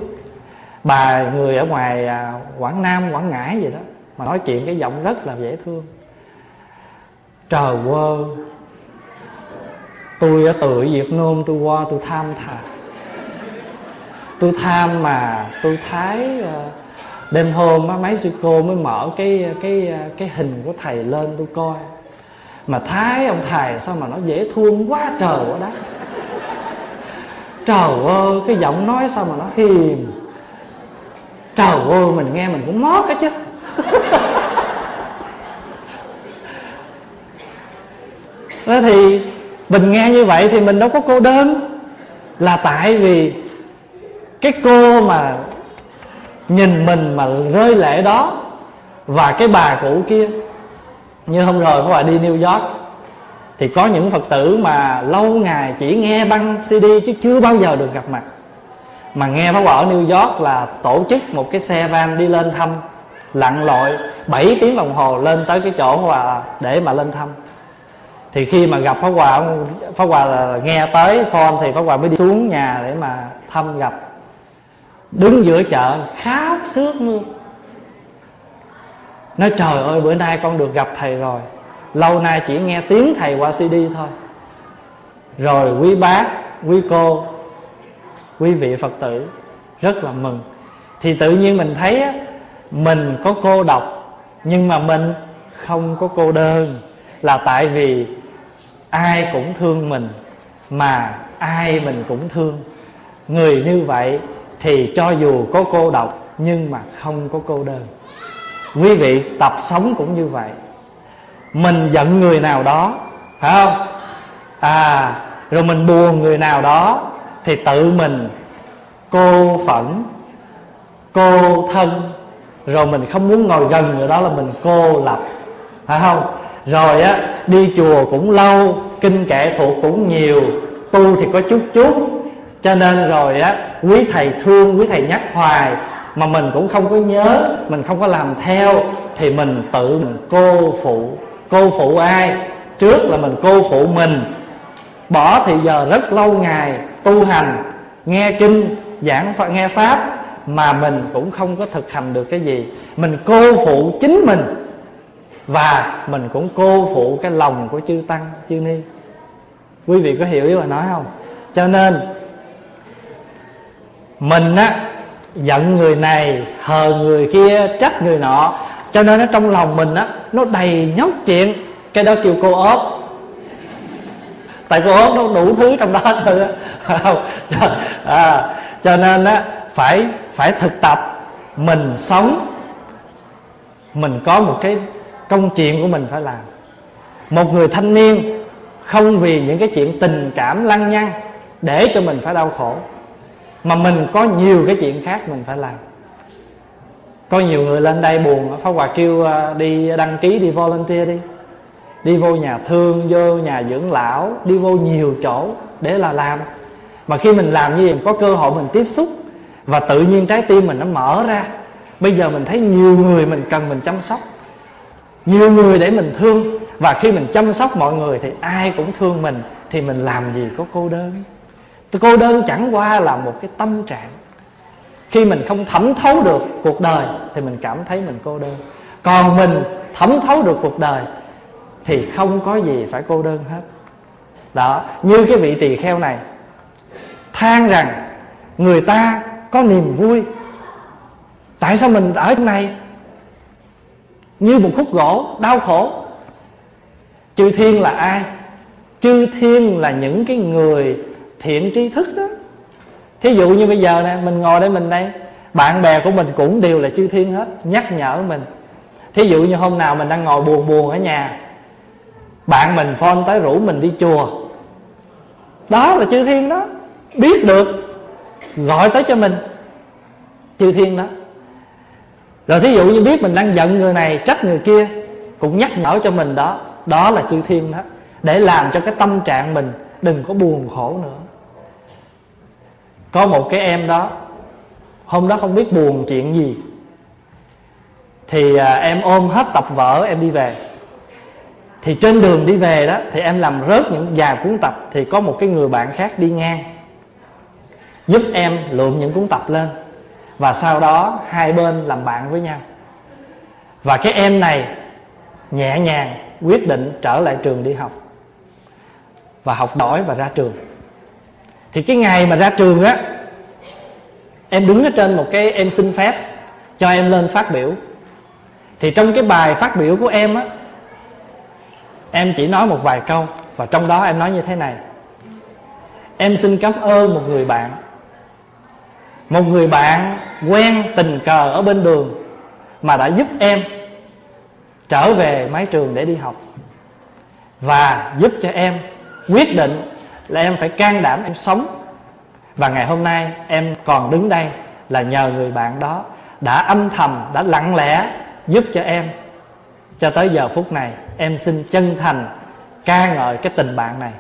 Bà người ở ngoài à, quảng nam quảng ngãi gì đó mà nói chuyện cái giọng rất là dễ thương. Trời quơ tôi ở từ việt nam tôi qua tôi tham thà. Tôi tham mà tôi thái à, đêm hôm á mấy sư cô mới mở cái cái cái hình của thầy lên tôi coi mà thái ông thầy sao mà nó dễ thương quá, trời quá đó trời ơi, cái giọng nói sao mà nó hiền. Trời ơi, mình nghe mình cũng mót á chứ. Đó thì mình nghe như vậy thì mình đâu có cô đơn. Là tại vì cái cô mà nhìn mình mà rơi lệ đó và cái bà cụ kia như hôm rồi có bà đi New York, thì có những phật tử mà lâu ngày chỉ nghe băng cd chứ chưa bao giờ được gặp mặt. Mà nghe pháp hòa ở new york là tổ chức một cái xe van đi lên thăm, lặn lội 7 tiếng đồng hồ lên tới cái chỗ hòa để mà lên thăm. Thì khi mà gặp pháp hòa pháp hòa là nghe tới phone thì pháp hòa mới đi xuống nhà để mà thăm gặp. Đứng giữa chợ khóc sướt mưa nói trời ơi bữa nay con được gặp thầy rồi. Lâu nay chỉ nghe tiếng thầy qua cd thôi. Rồi quý bác quý cô quý vị phật tử rất là mừng. Thì tự nhiên mình thấy á, mình có cô độc nhưng mà mình không có cô đơn. Là tại vì ai cũng thương mình mà ai mình cũng thương. Người như vậy thì cho dù có cô độc nhưng mà không có cô đơn quý vị tập sống cũng như vậy. Mình giận người nào đó, phải không? À rồi mình buồn người nào đó, thì tự mình cô phẫn, cô thân. Rồi mình không muốn ngồi gần người đó là mình cô lập, phải không? Rồi á, đi chùa cũng lâu, kinh kệ thuộc cũng nhiều, tu thì có chút chút. Cho nên rồi á, quý thầy thương, quý thầy nhắc hoài mà mình cũng không có nhớ, mình không có làm theo, thì mình tự mình cô phụ. Cô phụ ai? Trước là mình cô phụ mình. Bỏ thì giờ rất lâu ngày tu hành, nghe kinh, giảng nghe pháp, mà mình cũng không có thực hành được cái gì. Mình cô phụ chính mình, và mình cũng cô phụ cái lòng của chư tăng, chư ni. Quý vị có hiểu ý mà nói không? Cho nên, mình á giận người này hờ người kia trách người nọ. Cho nên nó trong lòng mình á nó đầy nhóc chuyện. Cái đó kêu cô ốp. Tại cô ốp nó đủ thứ trong đó thôi á. À, cho nên á phải phải thực tập mình sống. Mình có một cái công chuyện của mình phải làm. Một người thanh niên không vì những cái chuyện tình cảm lăng nhăng để cho mình phải đau khổ mà mình có nhiều cái chuyện khác mình phải làm. Có nhiều người lên đây buồn phá Hòa kêu à, đi đăng ký đi volunteer đi. Đi vô nhà thương, vô nhà dưỡng lão Đi vô nhiều chỗ để là làm. Mà khi mình làm như vậy có cơ hội mình tiếp xúc Và tự nhiên trái tim mình nó mở ra. Bây giờ mình thấy nhiều người mình cần mình chăm sóc. Nhiều người để mình thương. Và khi mình chăm sóc mọi người thì ai cũng thương mình Thì mình làm gì có cô đơn? Cô đơn chẳng qua là một cái tâm trạng. Khi mình không thẩm thấu được cuộc đời thì mình cảm thấy mình cô đơn. Còn mình thẩm thấu được cuộc đời thì không có gì phải cô đơn hết. Đó, như cái vị tỳ kheo này, than rằng người ta có niềm vui. Tại sao mình ở này? Như một khúc gỗ đau khổ. Chư thiên là ai? Chư thiên là những cái người thiện tri thức đó. Thí dụ như bây giờ nè, mình ngồi đây mình đây, bạn bè của mình cũng đều là chư thiên hết, nhắc nhở mình. Thí dụ như hôm nào mình đang ngồi buồn buồn ở nhà, bạn mình phone tới rủ mình đi chùa. Đó là chư thiên đó. Biết được, gọi tới cho mình. Chư thiên đó. Rồi thí dụ như biết mình đang giận người này, trách người kia, cũng nhắc nhở cho mình đó. Đó là chư thiên đó. Để làm cho cái tâm trạng mình đừng có buồn khổ nữa có một cái em đó hôm đó không biết buồn chuyện gì. Thì à, em ôm hết tập vở em đi về. Thì trên đường đi về đó thì em làm rớt những vài cuốn tập thì có một cái người bạn khác đi ngang giúp em lượm những cuốn tập lên. Và sau đó hai bên làm bạn với nhau. Và cái em này nhẹ nhàng quyết định trở lại trường đi học. Và học giỏi và ra trường thì cái ngày mà ra trường á, em đứng ở trên một cái em xin phép, cho em lên phát biểu. Thì trong cái bài phát biểu của em á, em chỉ nói một vài câu, và trong đó em nói như thế này. Em xin cảm ơn một người bạn. Một người bạn quen tình cờ ở bên đường mà đã giúp em trở về mái trường để đi học và giúp cho em quyết định là em phải can đảm em sống. Và ngày hôm nay em còn đứng đây là nhờ người bạn đó đã âm thầm, đã lặng lẽ giúp cho em. Cho tới giờ phút này, em xin chân thành ca ngợi cái tình bạn này.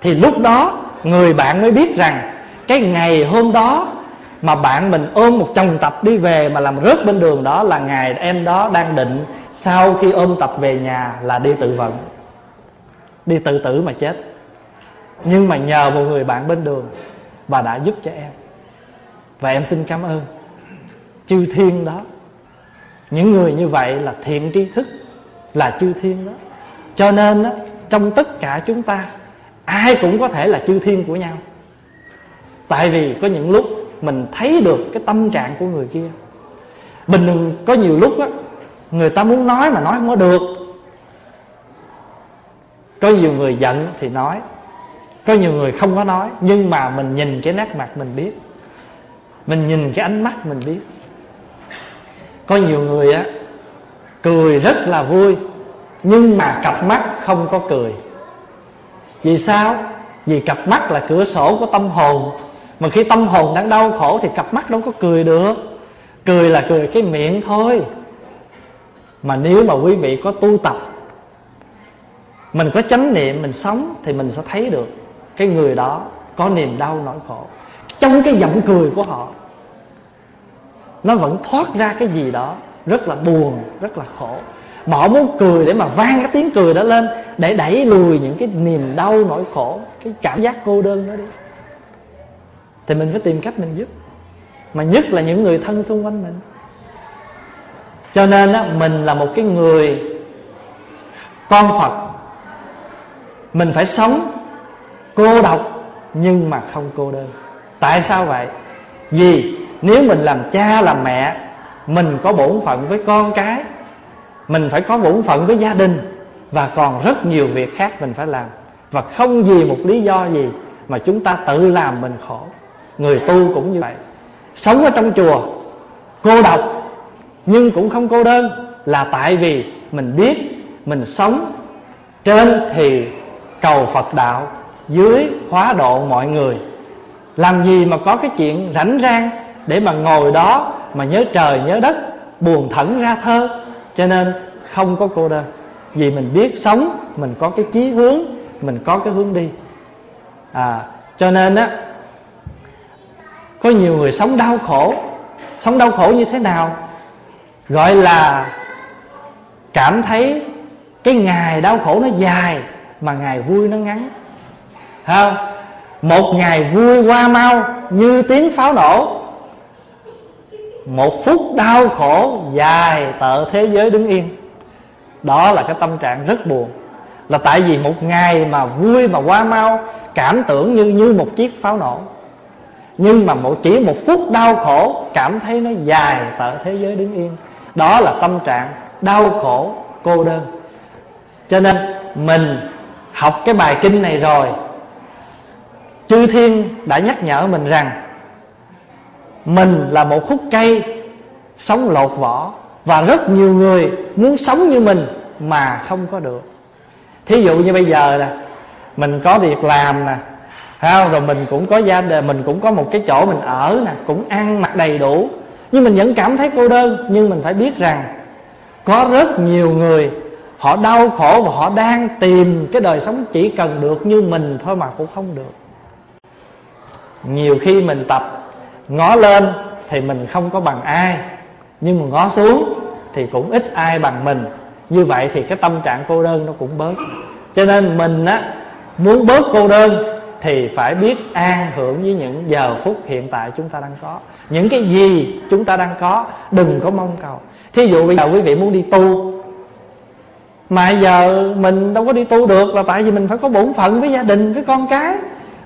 Thì lúc đó, người bạn mới biết rằng cái ngày hôm đó mà bạn mình ôm một chồng tập đi về mà làm rớt bên đường đó là ngày em đó đang định sau khi ôm tập về nhà là đi tự vận. Đi tự tử mà chết nhưng mà nhờ một người bạn bên đường bà đã giúp cho em. Và em xin cảm ơn. Chư thiên đó những người như vậy là thiện tri thức là chư thiên đó. Cho nên đó, trong tất cả chúng ta ai cũng có thể là chư thiên của nhau. Tại vì có những lúc mình thấy được cái tâm trạng của người kia. Bình thường có nhiều lúc á người ta muốn nói mà nói không có được. Có nhiều người giận thì nói có nhiều người không có nói, nhưng mà mình nhìn cái nét mặt mình biết. Mình nhìn cái ánh mắt mình biết. Có nhiều người á, cười rất là vui, nhưng mà cặp mắt không có cười. Vì sao? Vì cặp mắt là cửa sổ của tâm hồn. Mà khi tâm hồn đang đau khổ thì cặp mắt đâu có cười được. Cười là cười cái miệng thôi. Mà nếu mà quý vị có tu tập, mình có chánh niệm mình sống thì mình sẽ thấy được cái người đó có niềm đau nỗi khổ. Trong cái giọng cười của họ nó vẫn thoát ra cái gì đó rất là buồn rất là khổ. Mà họ muốn cười để mà vang cái tiếng cười đó lên để đẩy lùi những cái niềm đau nỗi khổ cái cảm giác cô đơn đó đi. Thì mình phải tìm cách mình giúp. Mà nhất là những người thân xung quanh mình. Cho nên á, mình là một cái người con phật. Mình phải sống cô độc, nhưng mà không cô đơn. Tại sao vậy? Vì nếu mình làm cha, làm mẹ, mình có bổn phận với con cái, mình phải có bổn phận với gia đình, và còn rất nhiều việc khác mình phải làm. Và không vì một lý do gì mà chúng ta tự làm mình khổ. Người tu cũng như vậy. Sống ở trong chùa, cô độc, nhưng cũng không cô đơn, là tại vì mình biết mình sống trên thì cầu phật đạo dưới khóa độ mọi người. Làm gì mà có cái chuyện rảnh rang để mà ngồi đó mà nhớ trời, nhớ đất, buồn thẫn ra thơ? Cho nên không có cô đơn. Vì mình biết sống, mình có cái chí hướng, mình có cái hướng đi. À cho nên á, có nhiều người sống đau khổ. Sống đau khổ như thế nào? Gọi là cảm thấy cái ngày đau khổ nó dài mà ngày vui nó ngắn không. Một ngày vui qua mau như tiếng pháo nổ. Một phút đau khổ dài tợ thế giới đứng yên. Đó là cái tâm trạng rất buồn. Là tại vì một ngày mà vui mà qua mau, cảm tưởng như như một chiếc pháo nổ. Nhưng mà một, chỉ một phút đau khổ, cảm thấy nó dài tợ thế giới đứng yên. Đó là tâm trạng đau khổ cô đơn. Cho nên mình học cái bài kinh này rồi chư thiên đã nhắc nhở mình rằng, mình là một khúc cây sống lột vỏ và rất nhiều người muốn sống như mình mà không có được thí dụ như bây giờ nè, mình có việc làm nè không? rồi mình cũng có gia đình, mình cũng có một cái chỗ mình ở nè, cũng ăn mặc đầy đủ nhưng mình vẫn cảm thấy cô đơn, nhưng mình phải biết rằng có rất nhiều người họ đau khổ và họ đang tìm cái đời sống chỉ cần được như mình thôi mà cũng không được nhiều khi mình tập, ngó lên thì mình không có bằng ai, nhưng mà ngó xuống thì cũng ít ai bằng mình. Như vậy thì cái tâm trạng cô đơn nó cũng bớt. Cho nên mình á, muốn bớt cô đơn thì phải biết an hưởng với những giờ phút hiện tại chúng ta đang có. Những cái gì chúng ta đang có, đừng có mong cầu. Thí dụ bây giờ quý vị muốn đi tu, mà giờ mình đâu có đi tu được là tại vì mình phải có bổn phận với gia đình, với con cái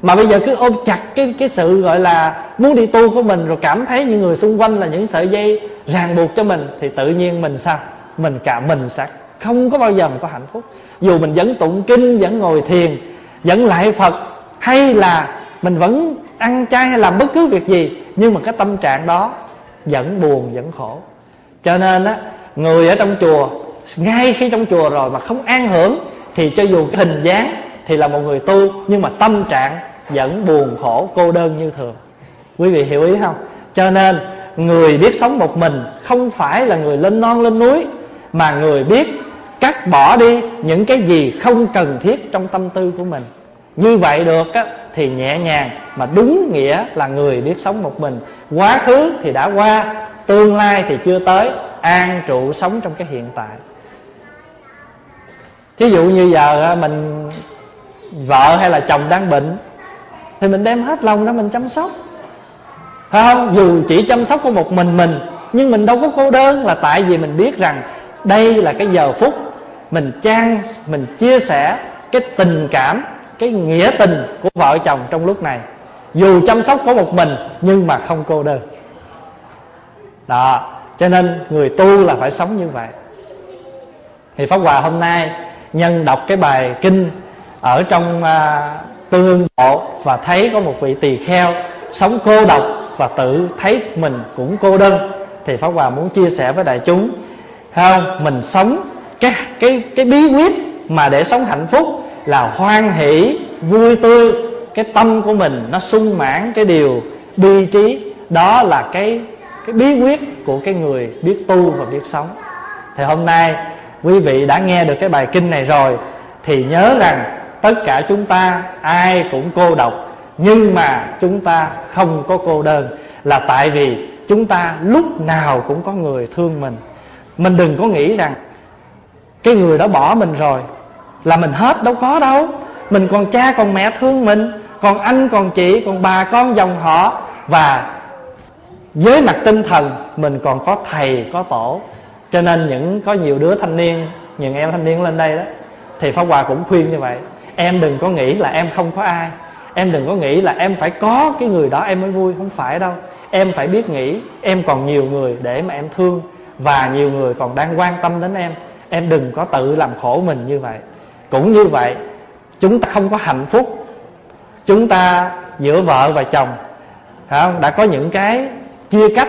mà bây giờ cứ ôm chặt cái cái sự gọi là muốn đi tu của mình rồi cảm thấy những người xung quanh là những sợi dây ràng buộc cho mình, thì tự nhiên mình sao? Mình cả mình sẽ không có bao giờ mình có hạnh phúc. Dù mình vẫn tụng kinh, vẫn ngồi thiền, vẫn lại phật, hay là mình vẫn ăn chay hay làm bất cứ việc gì, nhưng mà cái tâm trạng đó vẫn buồn, vẫn khổ. Cho nên á, người ở trong chùa, ngay khi trong chùa rồi mà không an hưởng, thì cho dù cái hình dáng thì là một người tu, nhưng mà tâm trạng vẫn buồn khổ cô đơn như thường. Quý vị hiểu ý không? Cho nên người biết sống một mình không phải là người lên non lên núi mà người biết cắt bỏ đi những cái gì không cần thiết trong tâm tư của mình. Như vậy được á, thì nhẹ nhàng mà đúng nghĩa là người biết sống một mình. Quá khứ thì đã qua tương lai thì chưa tới an trụ sống trong cái hiện tại. Thí dụ như giờ mình vợ hay là chồng đang bệnh thì mình đem hết lòng ra mình chăm sóc. Phải không? Dù chỉ chăm sóc có một mình mình nhưng mình đâu có cô đơn là tại vì mình biết rằng đây là cái giờ phút mình trang mình chia sẻ cái tình cảm cái nghĩa tình của vợ chồng trong lúc này. Dù chăm sóc có một mình nhưng mà không cô đơn. Đó cho nên người tu là phải sống như vậy. Thì pháp hòa hôm nay nhân đọc cái bài kinh ở trong uh, tương ngộ và thấy có một vị tỳ kheo sống cô độc và tự thấy mình cũng cô đơn. Thì pháp hòa muốn chia sẻ với đại chúng không? Mình sống, cái cái cái bí quyết mà để sống hạnh phúc là hoan hỷ, vui tươi. Cái tâm của mình nó sung mãn cái điều bi trí. Đó là cái cái bí quyết của cái người biết tu và biết sống. Thì hôm nay quý vị đã nghe được cái bài kinh này rồi, thì nhớ rằng tất cả chúng ta ai cũng cô độc, nhưng mà chúng ta không có cô đơn. Là tại vì chúng ta lúc nào cũng có người thương mình. Mình đừng có nghĩ rằng cái người đó bỏ mình rồi là mình hết đâu có đâu. Mình còn cha, còn mẹ thương mình, còn anh, còn chị, còn bà, con dòng họ. Và với mặt tinh thần, mình còn có thầy, có tổ. Cho nên những, có nhiều đứa thanh niên, những em thanh niên lên đây đó, thì pháp hòa cũng khuyên như vậy em đừng có nghĩ là em không có ai. Em đừng có nghĩ là em phải có cái người đó em mới vui. Không phải đâu. Em phải biết nghĩ em còn nhiều người để mà em thương và nhiều người còn đang quan tâm đến em. Em đừng có tự làm khổ mình như vậy. Cũng như vậy, chúng ta không có hạnh phúc. Chúng ta giữa vợ và chồng không? đã có những cái chia cách,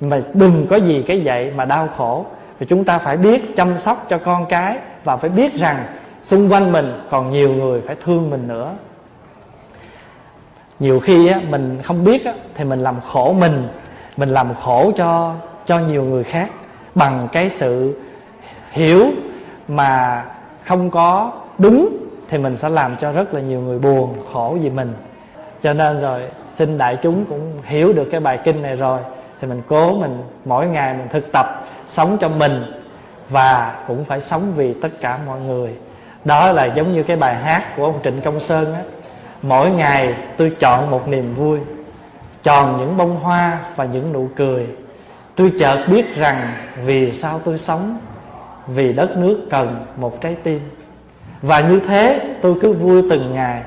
mà đừng có gì cái vậy mà đau khổ. Và chúng ta phải biết chăm sóc cho con cái và phải biết rằng xung quanh mình còn nhiều người phải thương mình nữa. Nhiều khi á, mình không biết á, thì mình làm khổ mình mình làm khổ cho cho nhiều người khác bằng cái sự hiểu mà không có đúng thì mình sẽ làm cho rất là nhiều người buồn khổ vì mình. Cho nên rồi xin đại chúng cũng hiểu được cái bài kinh này rồi thì mình cố mình mỗi ngày mình thực tập sống cho mình và cũng phải sống vì tất cả mọi người đó là giống như cái bài hát của ông trịnh công sơn á. Mỗi ngày tôi chọn một niềm vui tròn những bông hoa và những nụ cười. Tôi chợt biết rằng vì sao tôi sống, vì đất nước cần một trái tim. Và như thế tôi cứ vui từng ngày,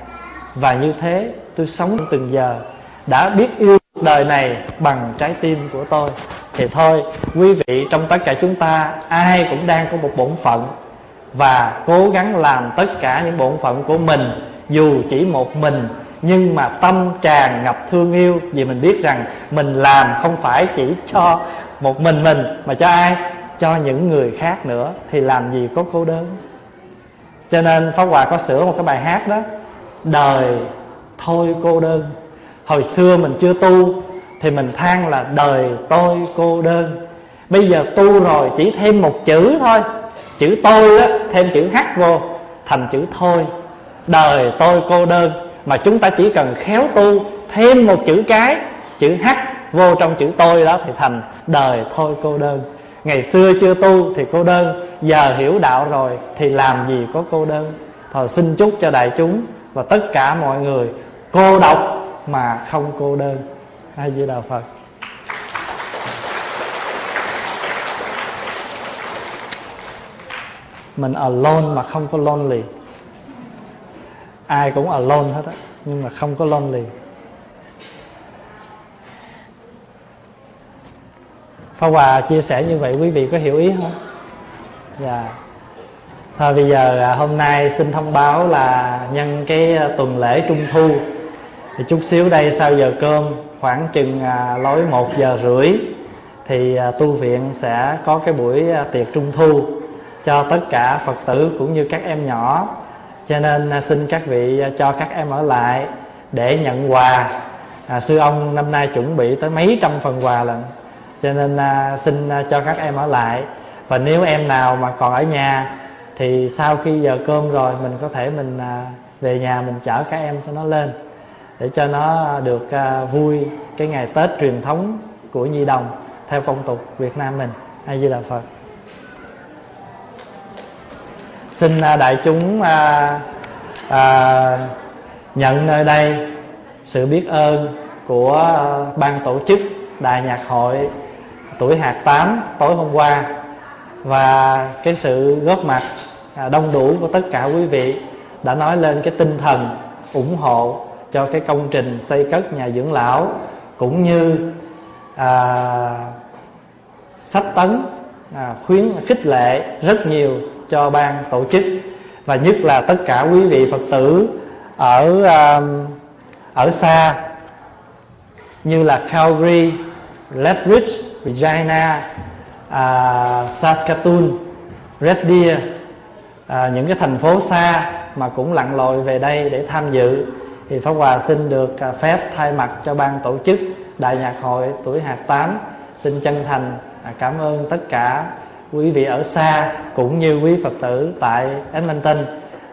và như thế tôi sống từng giờ. Đã biết yêu đời này bằng trái tim của tôi. Thì thôi, quý vị trong tất cả chúng ta, ai cũng đang có một bổn phận và cố gắng làm tất cả những bổn phận của mình, dù chỉ một mình. Nhưng mà tâm tràn ngập thương yêu, vì mình biết rằng mình làm không phải chỉ cho một mình mình, mà cho ai? Cho những người khác nữa. Thì làm gì có cô đơn? Cho nên pháp hòa có sửa một cái bài hát đó, đời thôi cô đơn. Hồi xưa mình chưa tu, thì mình than là đời tôi cô đơn. Bây giờ tu rồi chỉ thêm một chữ thôi chữ tôi đó thêm chữ h vô, thành chữ thôi. Đời tôi cô đơn, mà chúng ta chỉ cần khéo tu thêm một chữ cái, chữ h vô trong chữ tôi đó thì thành đời thôi cô đơn. Ngày xưa chưa tu thì cô đơn, giờ hiểu đạo rồi thì làm gì có cô đơn. Thôi xin chúc cho đại chúng và tất cả mọi người cô độc mà không cô đơn. A di đà phật. Mình alone mà không có lonely. Ai cũng alone hết á, nhưng mà không có lonely. Pháp Hòa chia sẻ như vậy, quý vị có hiểu ý không? Dạ. Thôi bây giờ à, hôm nay xin thông báo là nhân cái à, tuần lễ Trung Thu. Thì chút xíu đây, sau giờ cơm, khoảng chừng à, lối 1 giờ rưỡi, Thì tu viện sẽ có cái buổi tiệc Trung Thu. Cho tất cả Phật tử cũng như các em nhỏ. Cho nên à, xin các vị à, cho các em ở lại để nhận quà. À, Sư ông năm nay chuẩn bị tới mấy trăm phần quà lần. Cho nên à, xin à, cho các em ở lại. Và nếu em nào mà còn ở nhà thì sau khi giờ cơm rồi mình có thể mình à, về nhà mình chở các em cho nó lên để cho nó được à, vui cái ngày tết truyền thống của nhi đồng theo phong tục việt nam mình. A di đà phật xin à, đại chúng à, à, nhận nơi đây sự biết ơn của à, ban tổ chức đại nhạc hội tuổi hạt 8 tối hôm qua và cái sự góp mặt à, đông đủ của tất cả quý vị đã nói lên cái tinh thần ủng hộ cho cái công trình xây cất nhà dưỡng lão cũng như à, sách tấn à, khuyến khích lệ rất nhiều cho ban tổ chức. Và nhất là tất cả quý vị phật tử ở um, ở xa như là Calgary, Lethbridge Regina, à, Saskatoon, Red Deer à, những cái thành phố xa mà cũng lặn lội về đây để tham dự. Thì Pháp Hòa xin được à, phép thay mặt cho ban tổ chức Đại nhạc hội tuổi hạt 8 xin chân thành cảm ơn tất cả quý vị ở xa cũng như quý Phật tử tại Edmonton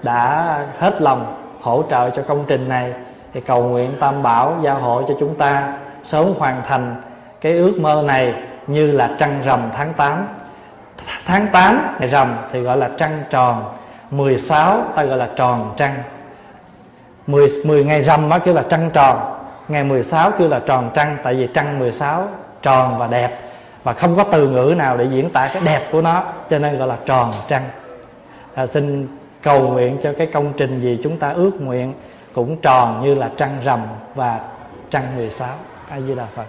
đã hết lòng hỗ trợ cho công trình này thì cầu nguyện Tam Bảo gia hộ cho chúng ta sớm hoàn thành cái ước mơ này như là trăng rằm tháng 8 Tháng 8 ngày rằm thì gọi là trăng tròn 16 ta gọi là tròn trăng. 10, 10 ngày rằm đó kêu là trăng tròn Ngày 16 kêu là tròn trăng Tại vì trăng 16 tròn và đẹp. Và không có từ ngữ nào để diễn tả cái đẹp của nó Cho nên gọi là tròn trăng. À, Xin cầu nguyện cho cái công trình gì chúng ta ước nguyện Cũng tròn như là trăng rằm và trăng 16 A Di Đà Phật.